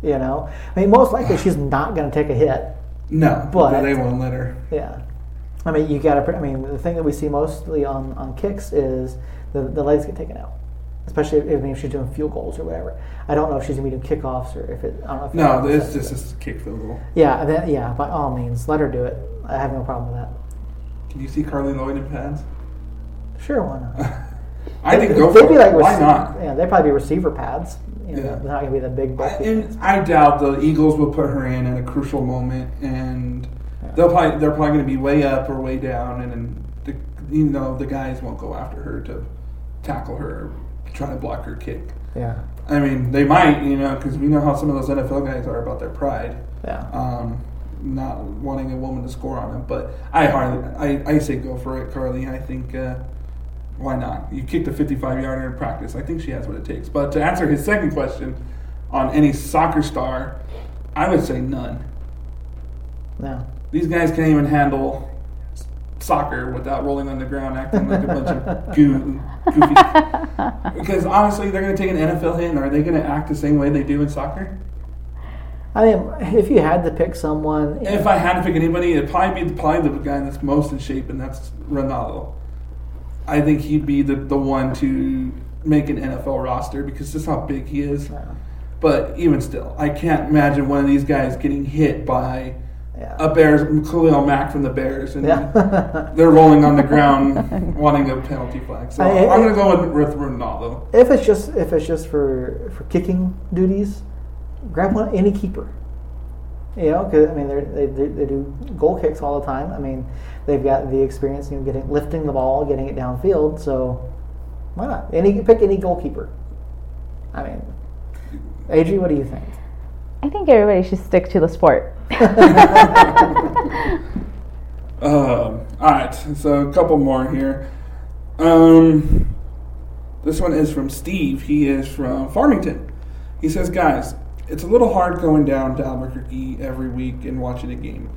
You know, I mean, most likely she's not going to take a hit. No, But- but they won't let her. Yeah. I mean, you got to. I mean, the thing that we see mostly on, on kicks is the, the legs get taken out, especially if, if she's doing field goals or whatever. I don't know if she's gonna be doing kickoffs or if it. I don't know. If No, it- it's just a kick field goal. Yeah, then, yeah. By all means, let her do it. I have no problem with that. Can you see Carly Lloyd in pads? Sure, why not? I think go They'd for be it. like Why rece- not? Yeah, they'd probably be receiver pads. You know, Yeah. They're not gonna be the big I, and I doubt the Eagles will put her in at a crucial moment, and they'll probably they're probably going to be way up or way down, and then the, you know the guys won't go after her to tackle her, or try to block her kick. yeah, I mean, they might, you know, because we know how some of those NFL guys are about their pride. yeah. um, not wanting a woman to score on him. But I hardly, I, I say go for it, Carly. I think uh, why not? You kicked a 55 yarder in practice. I think she has what it takes. But to answer his second question on any soccer star, I would say none. No. These guys can't even handle soccer without rolling on the ground, acting like a bunch of goo, goofy. Because honestly, they're going to take an NFL hit, and are they going to act the same way they do in soccer? I mean, if you had to pick someone, If I had to pick anybody, it'd probably be probably the guy that's most in shape, and that's Ronaldo. I think he'd be the, the one to make an NFL roster because just how big he is. But even still, I can't imagine one of these guys getting hit by yeah. a Bears, Khalil Mack from the Bears, and Yeah. they're rolling on the ground wanting a penalty flag. So I- I'm going to go with, with Ronaldo. if it's just if it's just for for kicking duties, grab one any keeper. You know, because I mean they're, they they they do goal kicks all the time. I mean they've got the experience, you know, getting lifting the ball, getting it downfield. So why not? Any pick any goalkeeper. I mean, Adri, what do you think? I think everybody should stick to the sport. Um, all right, so a couple more here. Um, this one is from Steve. He is from Farmington. He says, "Guys, it's a little hard going down to Albuquerque every week and watching a game.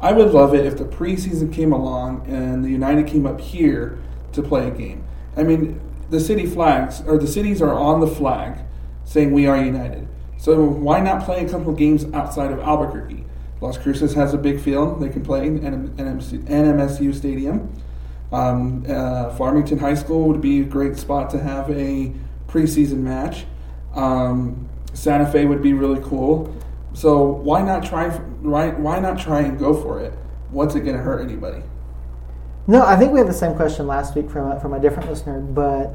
I would love it if the preseason came along and the United came up here to play a game. I mean, the city flags or the cities are on the flag saying we are United. So why not play a couple games outside of Albuquerque? Las Cruces has a big field; they can play in NMSU Stadium. Um, uh, Farmington High School would be a great spot to have a preseason match. Um, Santa Fe would be really cool. So why not try? Why, why not try and go for it? What's it going to hurt anybody? No, I think we had the same question last week from a, from a different listener, but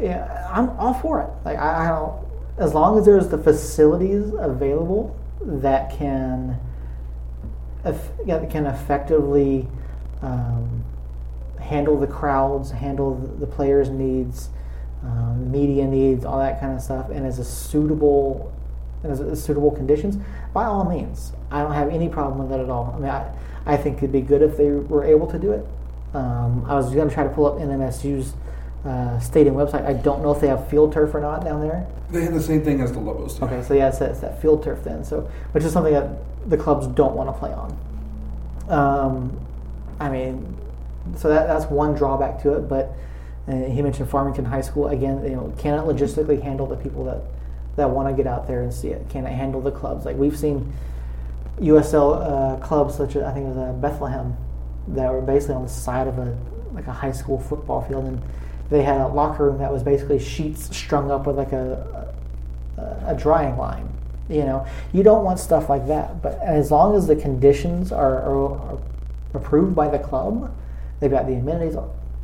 yeah, I'm all for it. Like I, I don't, as long as there's the facilities available that can, can effectively um, handle the crowds, handle the players' needs, um, media needs, all that kind of stuff, and as a suitable, and as a suitable conditions, by all means, I don't have any problem with that at all. I mean, I, I think it'd be good if they were able to do it. Um, I was going to try to pull up NMSU's uh, stadium website. I don't know if they have field turf or not down there. They have the same thing as the Lobos. do. Okay, so yeah, it's that, it's that field turf then. So, which is something that the clubs don't want to play on. Um, I mean, so that, that's one drawback to it. But uh, he mentioned Farmington High School again. You know, can it logistically handle the people that that want to get out there and see it? Can it handle the clubs? Like we've seen USL uh, clubs such as I think it was uh, Bethlehem that were basically on the side of a like a high school football field, and they had a locker room that was basically sheets strung up with like a a, a drying line. You know, you don't want stuff like that. But as long as the conditions are, are, are approved by the club, they've got the amenities.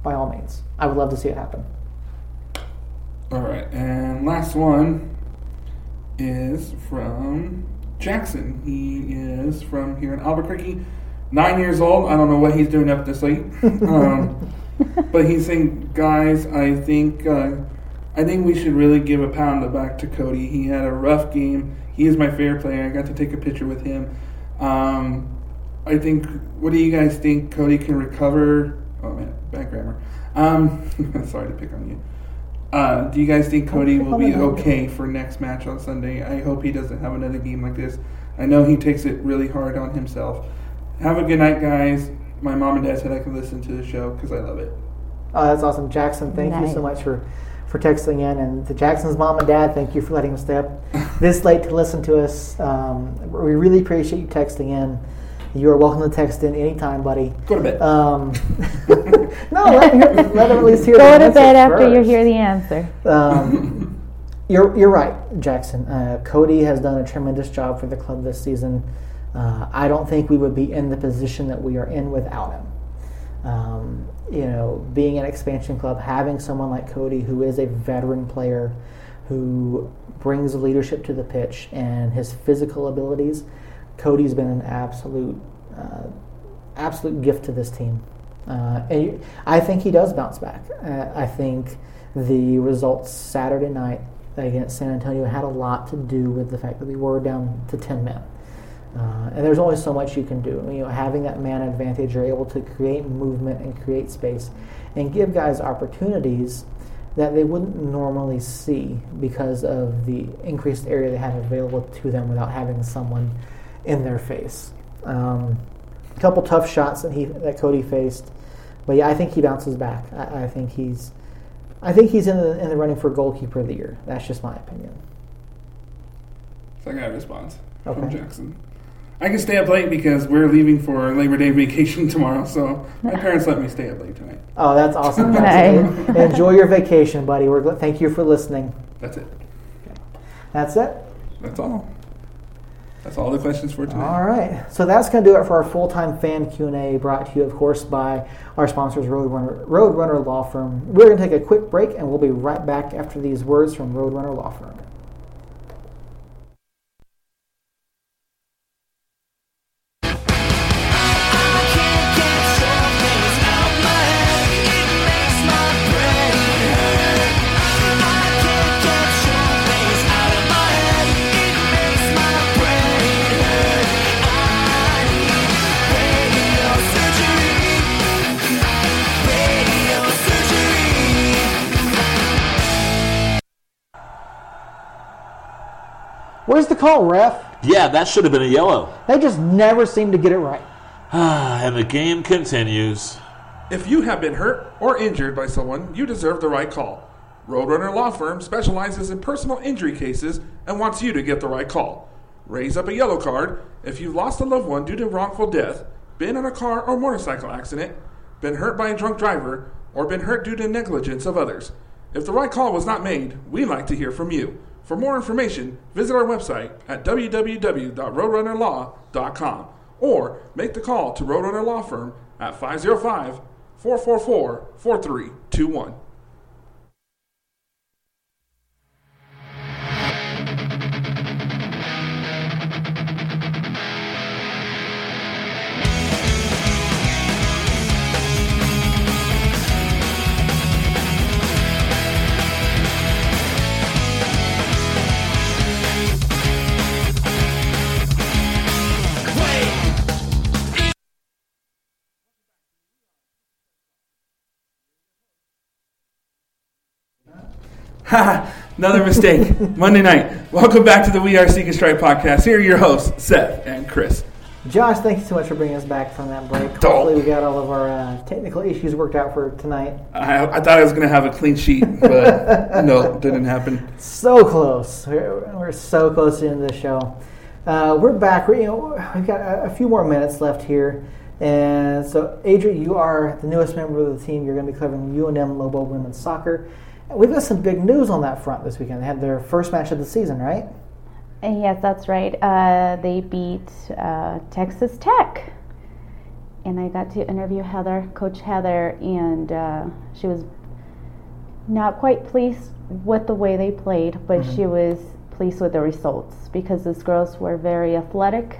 By all means, I would love to see it happen. All right, and last one is from Jackson. He is from here in Albuquerque, nine years old. I don't know what he's doing up this late, um, but he's saying, guys, I think uh, I think we should really give a pound back to Cody. He had a rough game. He is my favorite player. I got to take a picture with him. Um, I think. What do you guys think? Cody can recover. Oh man, bad grammar. Um, sorry to pick on you. Uh, do you guys think Cody will be okay for next match on Sunday? I hope he doesn't have another game like this. I know he takes it really hard on himself. Have a good night, guys. My mom and dad said I could listen to the show because I love it. Oh, that's awesome, Jackson. Thank you so much for for texting in, and to Jackson's mom and dad, thank you for letting us stay up this late to listen to us. Um, we really appreciate you texting in. You are welcome to text in anytime, buddy. Go to bed. Um, no, let, him hear- let at least hear. Go the to answer bed after you hear the answer. Um, you're you're right, Jackson. Uh, Cody has done a tremendous job for the club this season. Uh, I don't think we would be in the position that we are in without him. Um, you know, being an expansion club, having someone like Cody who is a veteran player, who brings leadership to the pitch and his physical abilities, Cody's been an absolute, uh, absolute gift to this team. Uh, I think he does bounce back. Uh, I think the results Saturday night against San Antonio had a lot to do with the fact that we were down to 10 men. Uh, and there's only so much you can do. You know, having that man advantage, you're able to create movement and create space, and give guys opportunities that they wouldn't normally see because of the increased area they have available to them without having someone in their face. Um, a couple tough shots that he that Cody faced, but yeah, I think he bounces back. I, I think he's, I think he's in the in the running for goalkeeper of the year. That's just my opinion. So I got a response. from Jackson. I can stay up late because we're leaving for Labor Day vacation tomorrow, so my parents let me stay up late tonight. Oh, that's awesome. Okay. Jackson. Enjoy your vacation, buddy. We're gl- thank you for listening. That's it. That's it. That's all. That's all the questions for tonight. All right. So that's going to do it for our full-time fan Q&A brought to you, of course, by our sponsors, Roadrunner, Roadrunner Law Firm. We're going to take a quick break, and we'll be right back after these words from Roadrunner Law Firm. Where's the call, ref? Yeah, that should have been a yellow. They just never seem to get it right. and the game continues. If you have been hurt or injured by someone, you deserve the right call. Roadrunner Law Firm specializes in personal injury cases and wants you to get the right call. Raise up a yellow card if you've lost a loved one due to wrongful death, been in a car or motorcycle accident, been hurt by a drunk driver, or been hurt due to negligence of others. If the right call was not made, we'd like to hear from you. For more information, visit our website at www.roadrunnerlaw.com or make the call to Roadrunner Law Firm at 505 444 4321. Ha! Another mistake. Monday night. Welcome back to the We Are Seek and Strike podcast. Here are your hosts, Seth and Chris. Josh, thank you so much for bringing us back from that break. Hopefully, we got all of our uh, technical issues worked out for tonight. I, I thought I was going to have a clean sheet, but no, didn't happen. So close. We're, we're so close to the end of the show. Uh, we're back. We're, you know, we've got a, a few more minutes left here. And so, Adria, you are the newest member of the team. You're going to be covering UNM Lobo women's soccer. We've got some big news on that front this weekend. They had their first match of the season, right? Yes, that's right. Uh, they beat uh, Texas Tech. And I got to interview Heather, Coach Heather, and uh, she was not quite pleased with the way they played, but she was pleased with the results because these girls were very athletic,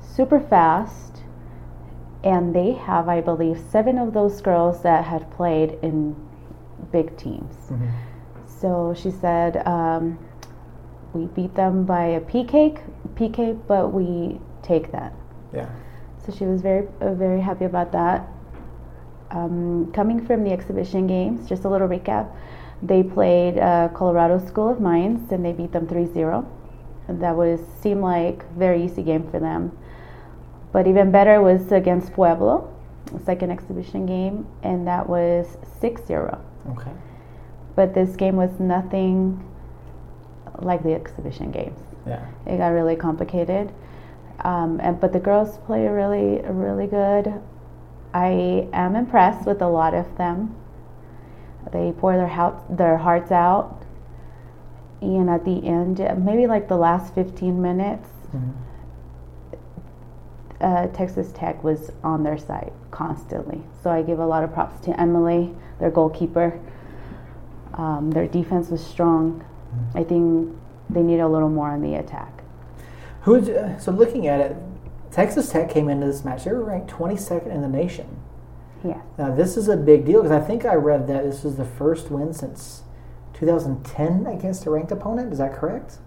super fast, and they have, I believe, seven of those girls that had played in big teams. So she said, um, we beat them by a PK, PK, but we take that. Yeah. So she was very, uh, very happy about that. Um, coming from the exhibition games, just a little recap. They played uh, Colorado School of Mines and they beat them 3-0. That was seemed like very easy game for them. But even better was against Pueblo, second exhibition game, and that was 6-0. Okay. But this game was nothing like the exhibition games Yeah. it got really complicated. Um, and but the girls play really, really good. I am impressed with a lot of them. They pour their their hearts out, and at the end, maybe like the last 15 minutes, uh, Texas Tech was on their side constantly. So I give a lot of props to Emily, their goalkeeper. Um, their defense was strong. I think they need a little more on the attack. Who's uh, so looking at it? Texas Tech came into this match. They were ranked 22nd in the nation. Yeah. Now this is a big deal because I think I read that this was the first win since 2010 against a ranked opponent. Is that correct?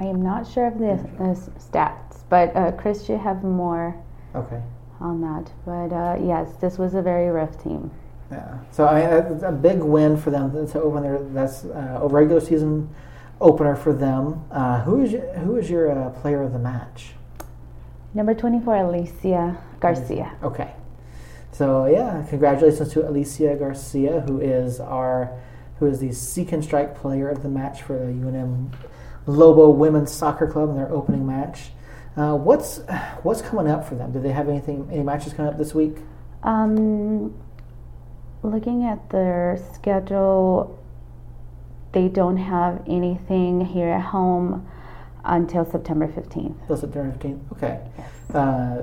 I am not sure of the uh, stats, but uh, Chris should have more Okay. on that. But uh, yes, this was a very rough team. Yeah. So I mean, that's a big win for them to open their that's uh, a regular season opener for them. Uh, who is your, who is your uh, player of the match? Number 24, Alicia Garcia. Okay. So yeah, congratulations to Alicia Garcia, who is our who is the Seek and Strike player of the match for the UNM Lobo Women's Soccer Club in their opening match. Uh, what's what's coming up for them? Do they have anything any matches coming up this week? Um, looking at their schedule, they don't have anything here at home until September 15th. Till September fifteenth. Okay. Uh,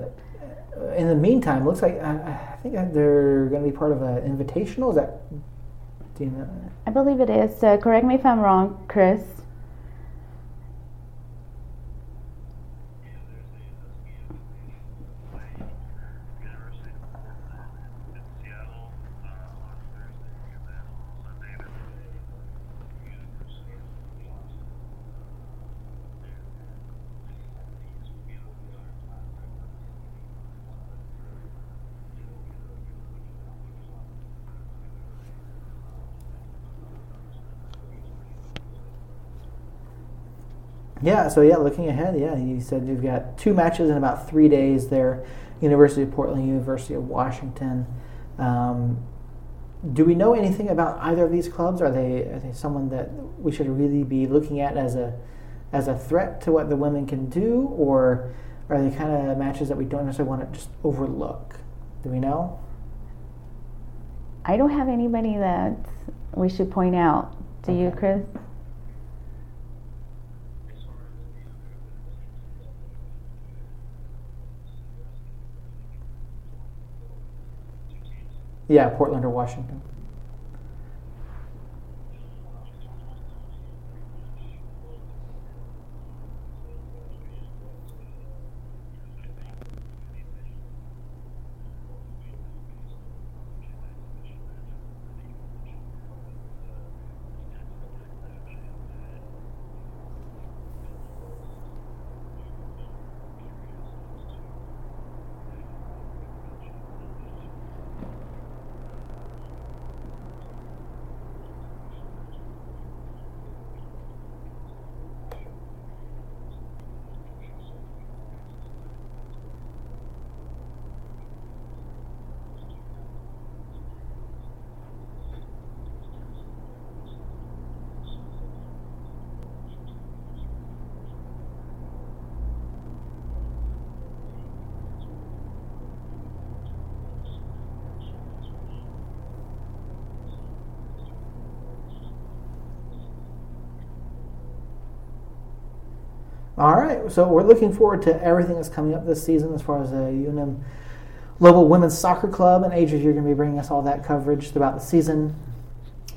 in the meantime, looks like I, I think they're going to be part of an invitational. Is that? Do you know? I believe it is. Uh, correct me if I'm wrong, Chris. University of Portland in Seattle uh, on Thursday, and then Sunday at the University of Boston. Yeah, so yeah, looking ahead, yeah, you said you've got two matches in about three days there University of Portland, University of Washington. Um, do we know anything about either of these clubs? Are they, are they someone that we should really be looking at as a, as a threat to what the women can do, or are they kind of matches that we don't necessarily want to just overlook? Do we know? I don't have anybody that we should point out. Do you, Chris? Yeah, Portland or Washington. All right, so we're looking forward to everything that's coming up this season as far as the UNM Lobo Women's Soccer Club and Ages. You're going to be bringing us all that coverage throughout the season.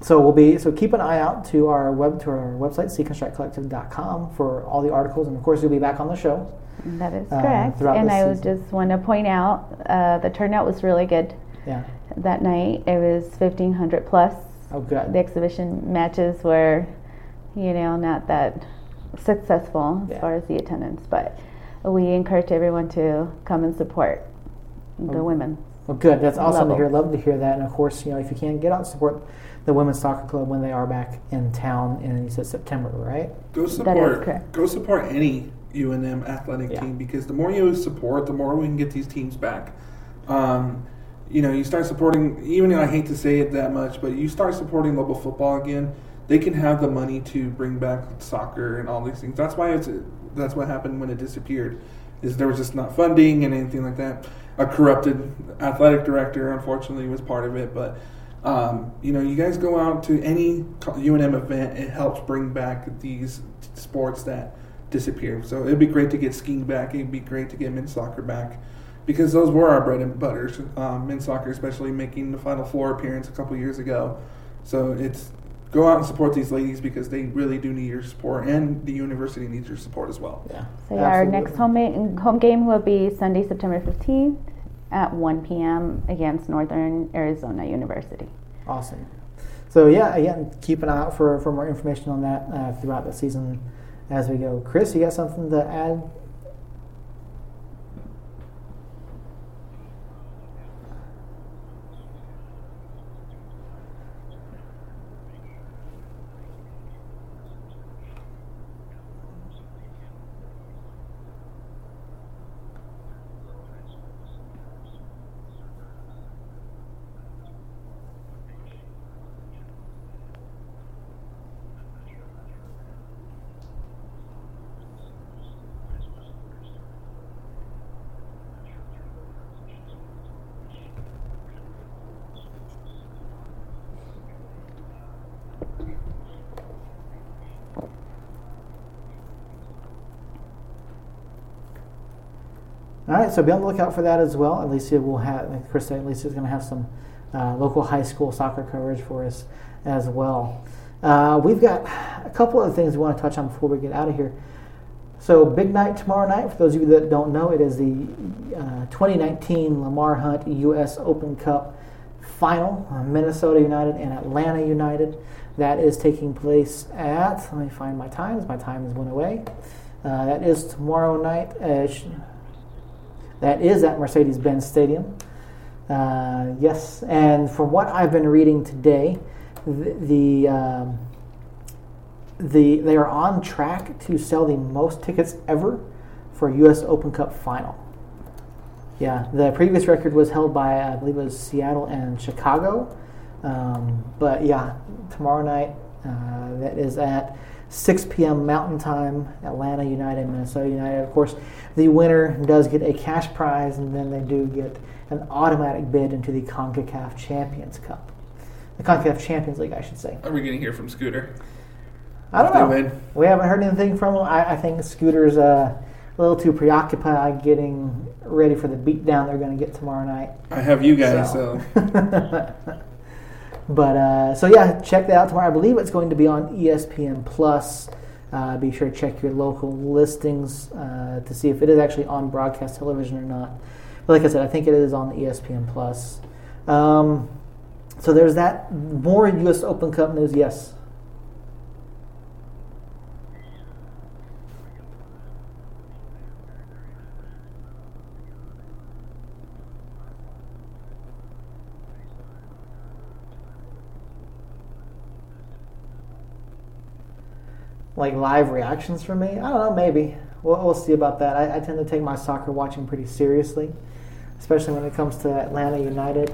So we'll be so keep an eye out to our web to our website seekonstrikecollective.com for all the articles, and of course you'll be back on the show. That is Uh, correct. And I just want to point out uh, the turnout was really good Yeah. that night. It was 1,500 plus. Oh, good. The exhibition matches were, you know, not that successful as Yeah. far as the attendance, but we encourage everyone to come and support the Oh. women. Well, good. That's awesome Level. to hear. Love to hear that. And of course, you know, if you can get out and support the women's soccer club when they are back in town, in you said September, right? Go support. Go support any UNM athletic Yeah. team because the more you support, the more we can get these teams back. Um, you know, you start supporting. Even though I hate to say it that much, but you start supporting local football again. They can have the money to bring back soccer and all these things. That's why it's. That's what happened when it disappeared. Is there was just not funding and anything like that. A corrupted athletic director, unfortunately, was part of it. But um, you know, you guys go out to any UNM event. It helps bring back these sports that disappear. So it'd be great to get skiing back. It'd be great to get men's soccer back because those were our bread and butters. Um, men's soccer, especially making the Final Four appearance a couple years ago. So it's go out and support these ladies because they really do need your support, and the university needs your support as well. Yeah. So yeah, our next Absolutely. home, home game will be Sunday, September 15th at 1 p.m. against Northern Arizona University. Awesome. So yeah, again, keep an eye out for, for more information on that uh, throughout the season as we go. Chris, you got something to add? All right, so be on the lookout for that as well. Alicia will have, Chris said, Alicia's going to have some uh, local high school soccer coverage for us as well. Uh, we've got a couple of things we want to touch on before we get out of here. So, big night tomorrow night. For those of you that don't know, it is the uh, 2019 Lamar Hunt U.S. Open Cup final. uh, Minnesota United and Atlanta United. That is taking place at. Let me find my times. My times went away. Uh, that is tomorrow night. Uh, that is at Mercedes Benz Stadium. Uh, yes, and from what I've been reading today, the, the, um, the they are on track to sell the most tickets ever for a U.S. Open Cup final. Yeah, the previous record was held by I believe it was Seattle and Chicago, um, but yeah, tomorrow night uh, that is at 6 p.m. Mountain Time. Atlanta United, Minnesota United. Of course, the winner does get a cash prize, and then they do get an automatic bid into the Concacaf Champions Cup, the Concacaf Champions League, I should say. Are we going to hear from Scooter? I don't know. We haven't heard anything from him. I, I think Scooter's uh, a little too preoccupied getting ready for the beatdown they're going to get tomorrow night. I have you guys, So. so. But uh, so yeah, check that out tomorrow. I believe it's going to be on ESPN Plus. Uh, be sure to check your local listings uh, to see if it is actually on broadcast television or not. But like I said, I think it is on ESPN Plus. Um, so there's that. More U.S. Open Cup news. Yes. Like live reactions from me. I don't know, maybe. We'll, we'll see about that. I, I tend to take my soccer watching pretty seriously, especially when it comes to Atlanta United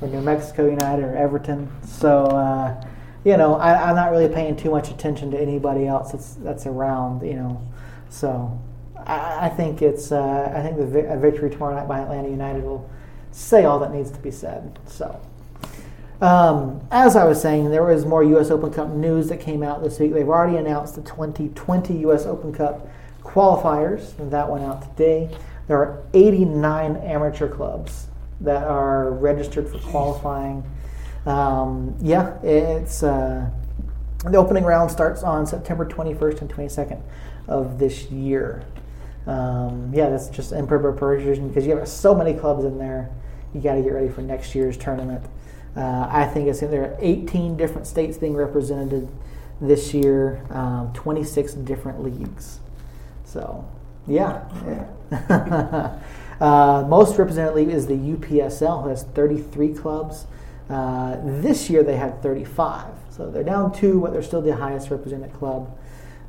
or New Mexico United or Everton. So, uh, you know, I, I'm not really paying too much attention to anybody else that's that's around. You know, so I, I think it's uh, I think the vi- a victory tomorrow night by Atlanta United will say all that needs to be said. So. Um, as I was saying, there was more U.S. Open Cup news that came out this week. They've already announced the 2020 U.S. Open Cup qualifiers. and That went out today. There are 89 amateur clubs that are registered for qualifying. Um, yeah, it's uh, the opening round starts on September 21st and 22nd of this year. Um, yeah, that's just in preparation because you have so many clubs in there. You got to get ready for next year's tournament. Uh, I think it's there are 18 different states being represented this year, um, 26 different leagues. So, yeah. yeah. uh, most represented league is the UPSL, who has 33 clubs. Uh, this year they had 35, so they're down two, but they're still the highest represented club.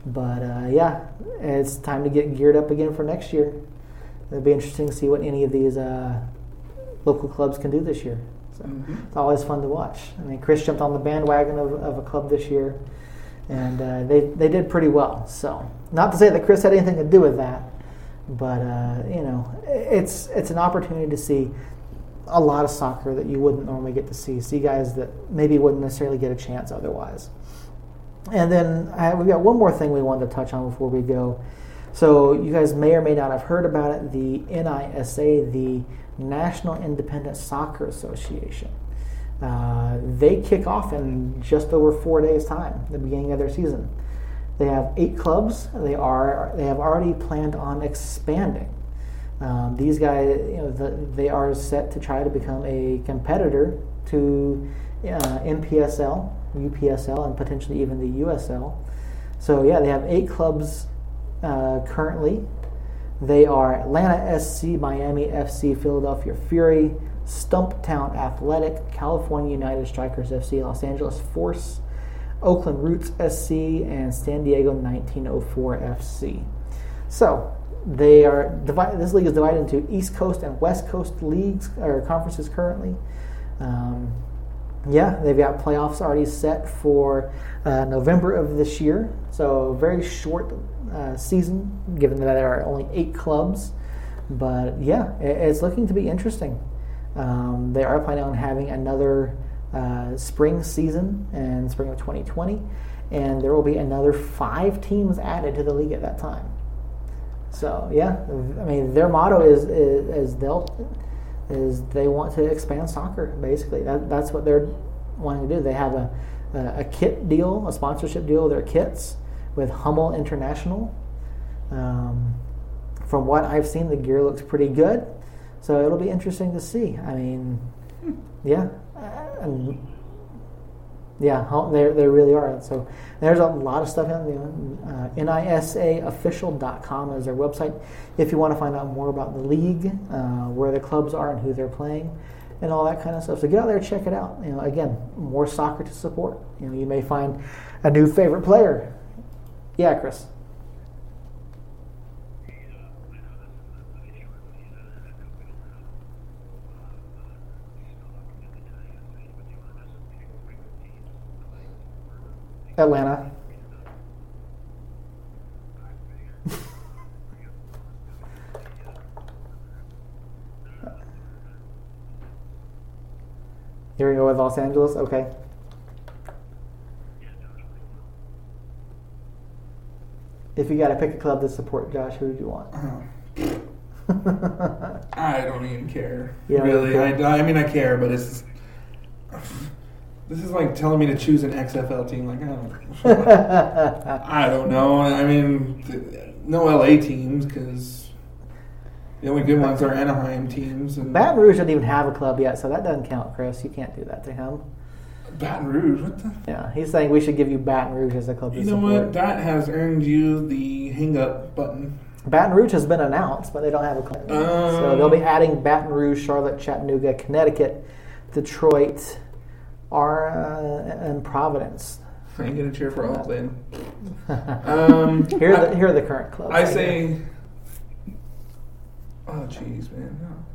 But uh, yeah, it's time to get geared up again for next year. It'll be interesting to see what any of these uh, local clubs can do this year. So it's always fun to watch. I mean, Chris jumped on the bandwagon of, of a club this year, and uh, they they did pretty well. So not to say that Chris had anything to do with that, but uh, you know, it's it's an opportunity to see a lot of soccer that you wouldn't normally get to see. See guys that maybe wouldn't necessarily get a chance otherwise. And then uh, we've got one more thing we wanted to touch on before we go. So you guys may or may not have heard about it. The NISA, the National Independent Soccer Association. Uh, they kick off in just over four days' time, the beginning of their season. They have eight clubs. They are they have already planned on expanding. Um, these guys, you know, the, they are set to try to become a competitor to uh, MPSL, UPSL, and potentially even the USL. So yeah, they have eight clubs uh, currently. They are Atlanta SC, Miami FC, Philadelphia Fury, Stumptown Athletic, California United Strikers FC, Los Angeles Force, Oakland Roots SC, and San Diego 1904 FC. So they are divided. This league is divided into East Coast and West Coast leagues or conferences currently. Um, yeah, they've got playoffs already set for uh, November of this year. So very short uh, season, given that there are only eight clubs. But yeah, it, it's looking to be interesting. Um, they are planning on having another uh, spring season in spring of 2020, and there will be another five teams added to the league at that time. So yeah, I mean their motto is is, is they'll is they want to expand soccer. Basically, that, that's what they're wanting to do. They have a, a a kit deal, a sponsorship deal. Their kits with Hummel International. Um, from what I've seen, the gear looks pretty good. So it'll be interesting to see. I mean, yeah, uh, and yeah, they they really are. So there's a lot of stuff in there. Uh, NISAofficial.com is their website. If you want to find out more about the league, uh, where the clubs are, and who they're playing, and all that kind of stuff. So get out there, check it out. You know, again, more soccer to support. You know, you may find a new favorite player. Yeah, Chris. Atlanta. Here we go with Los Angeles. Okay. If you got to pick a club to support, Josh, who would you want? I don't even care. Don't really, I, I mean, I care, but it's this is like telling me to choose an XFL team. Like I don't, I don't know. I mean, no LA teams because the only good ones are Anaheim teams and Baton Rouge doesn't even have a club yet, so that doesn't count, Chris. You can't do that to him. Baton Rouge. What the? Yeah, he's saying we should give you Baton Rouge as a club You know support. what? That has earned you the hang up button. Baton Rouge has been announced, but they don't have a club. so Um. they'll be adding Baton Rouge, Charlotte, Chattanooga, Connecticut, Detroit, are uh, and Providence. I ain't gonna cheer for Oakland. Um, Here are I- the here are the current clubs. I right here. say, oh jeez, man, no.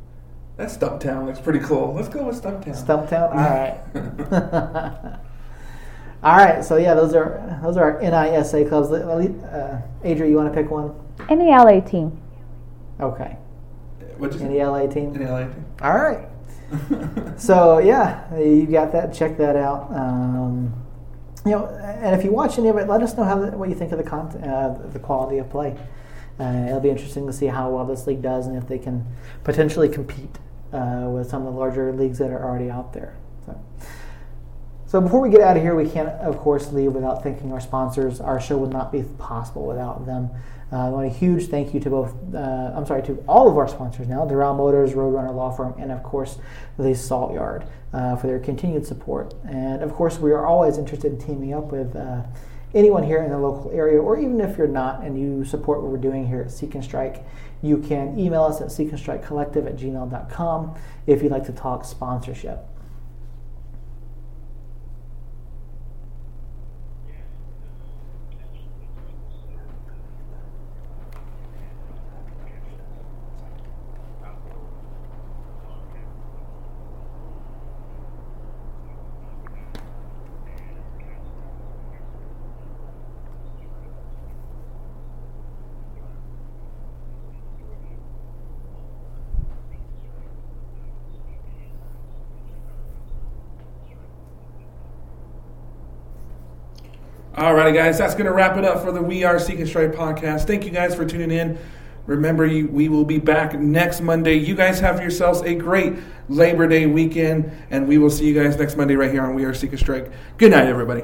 that Stumptown looks pretty cool. Let's go with Stumptown. Stumptown. All right. All right. So yeah, those are those are our NISA clubs. Uh, Adria, you want to pick one? Any LA team. Okay. What'd you say? Any LA team? Any LA. Team. All right. So yeah, you got that. Check that out. Um, you know, and if you watch any of it, let us know how the, what you think of the content, uh, the quality of play. Uh, it'll be interesting to see how well this league does and if they can potentially compete uh, with some of the larger leagues that are already out there. So. Before we get out of here, we can't, of course, leave without thanking our sponsors. Our show would not be possible without them. Uh, I want a huge thank you to both, uh, I'm sorry, to all of our sponsors now, Doral Motors, Roadrunner Law Firm, and of course, the Salt Yard uh, for their continued support. And of course, we are always interested in teaming up with uh, anyone here in the local area, or even if you're not and you support what we're doing here at Seek and Strike, you can email us at seekandstrikecollective at gmail.com if you'd like to talk sponsorship. Alrighty, guys, that's going to wrap it up for the We Are Seek and Strike podcast. Thank you guys for tuning in. Remember, we will be back next Monday. You guys have yourselves a great Labor Day weekend, and we will see you guys next Monday right here on We Are Seek and Strike. Good night, everybody.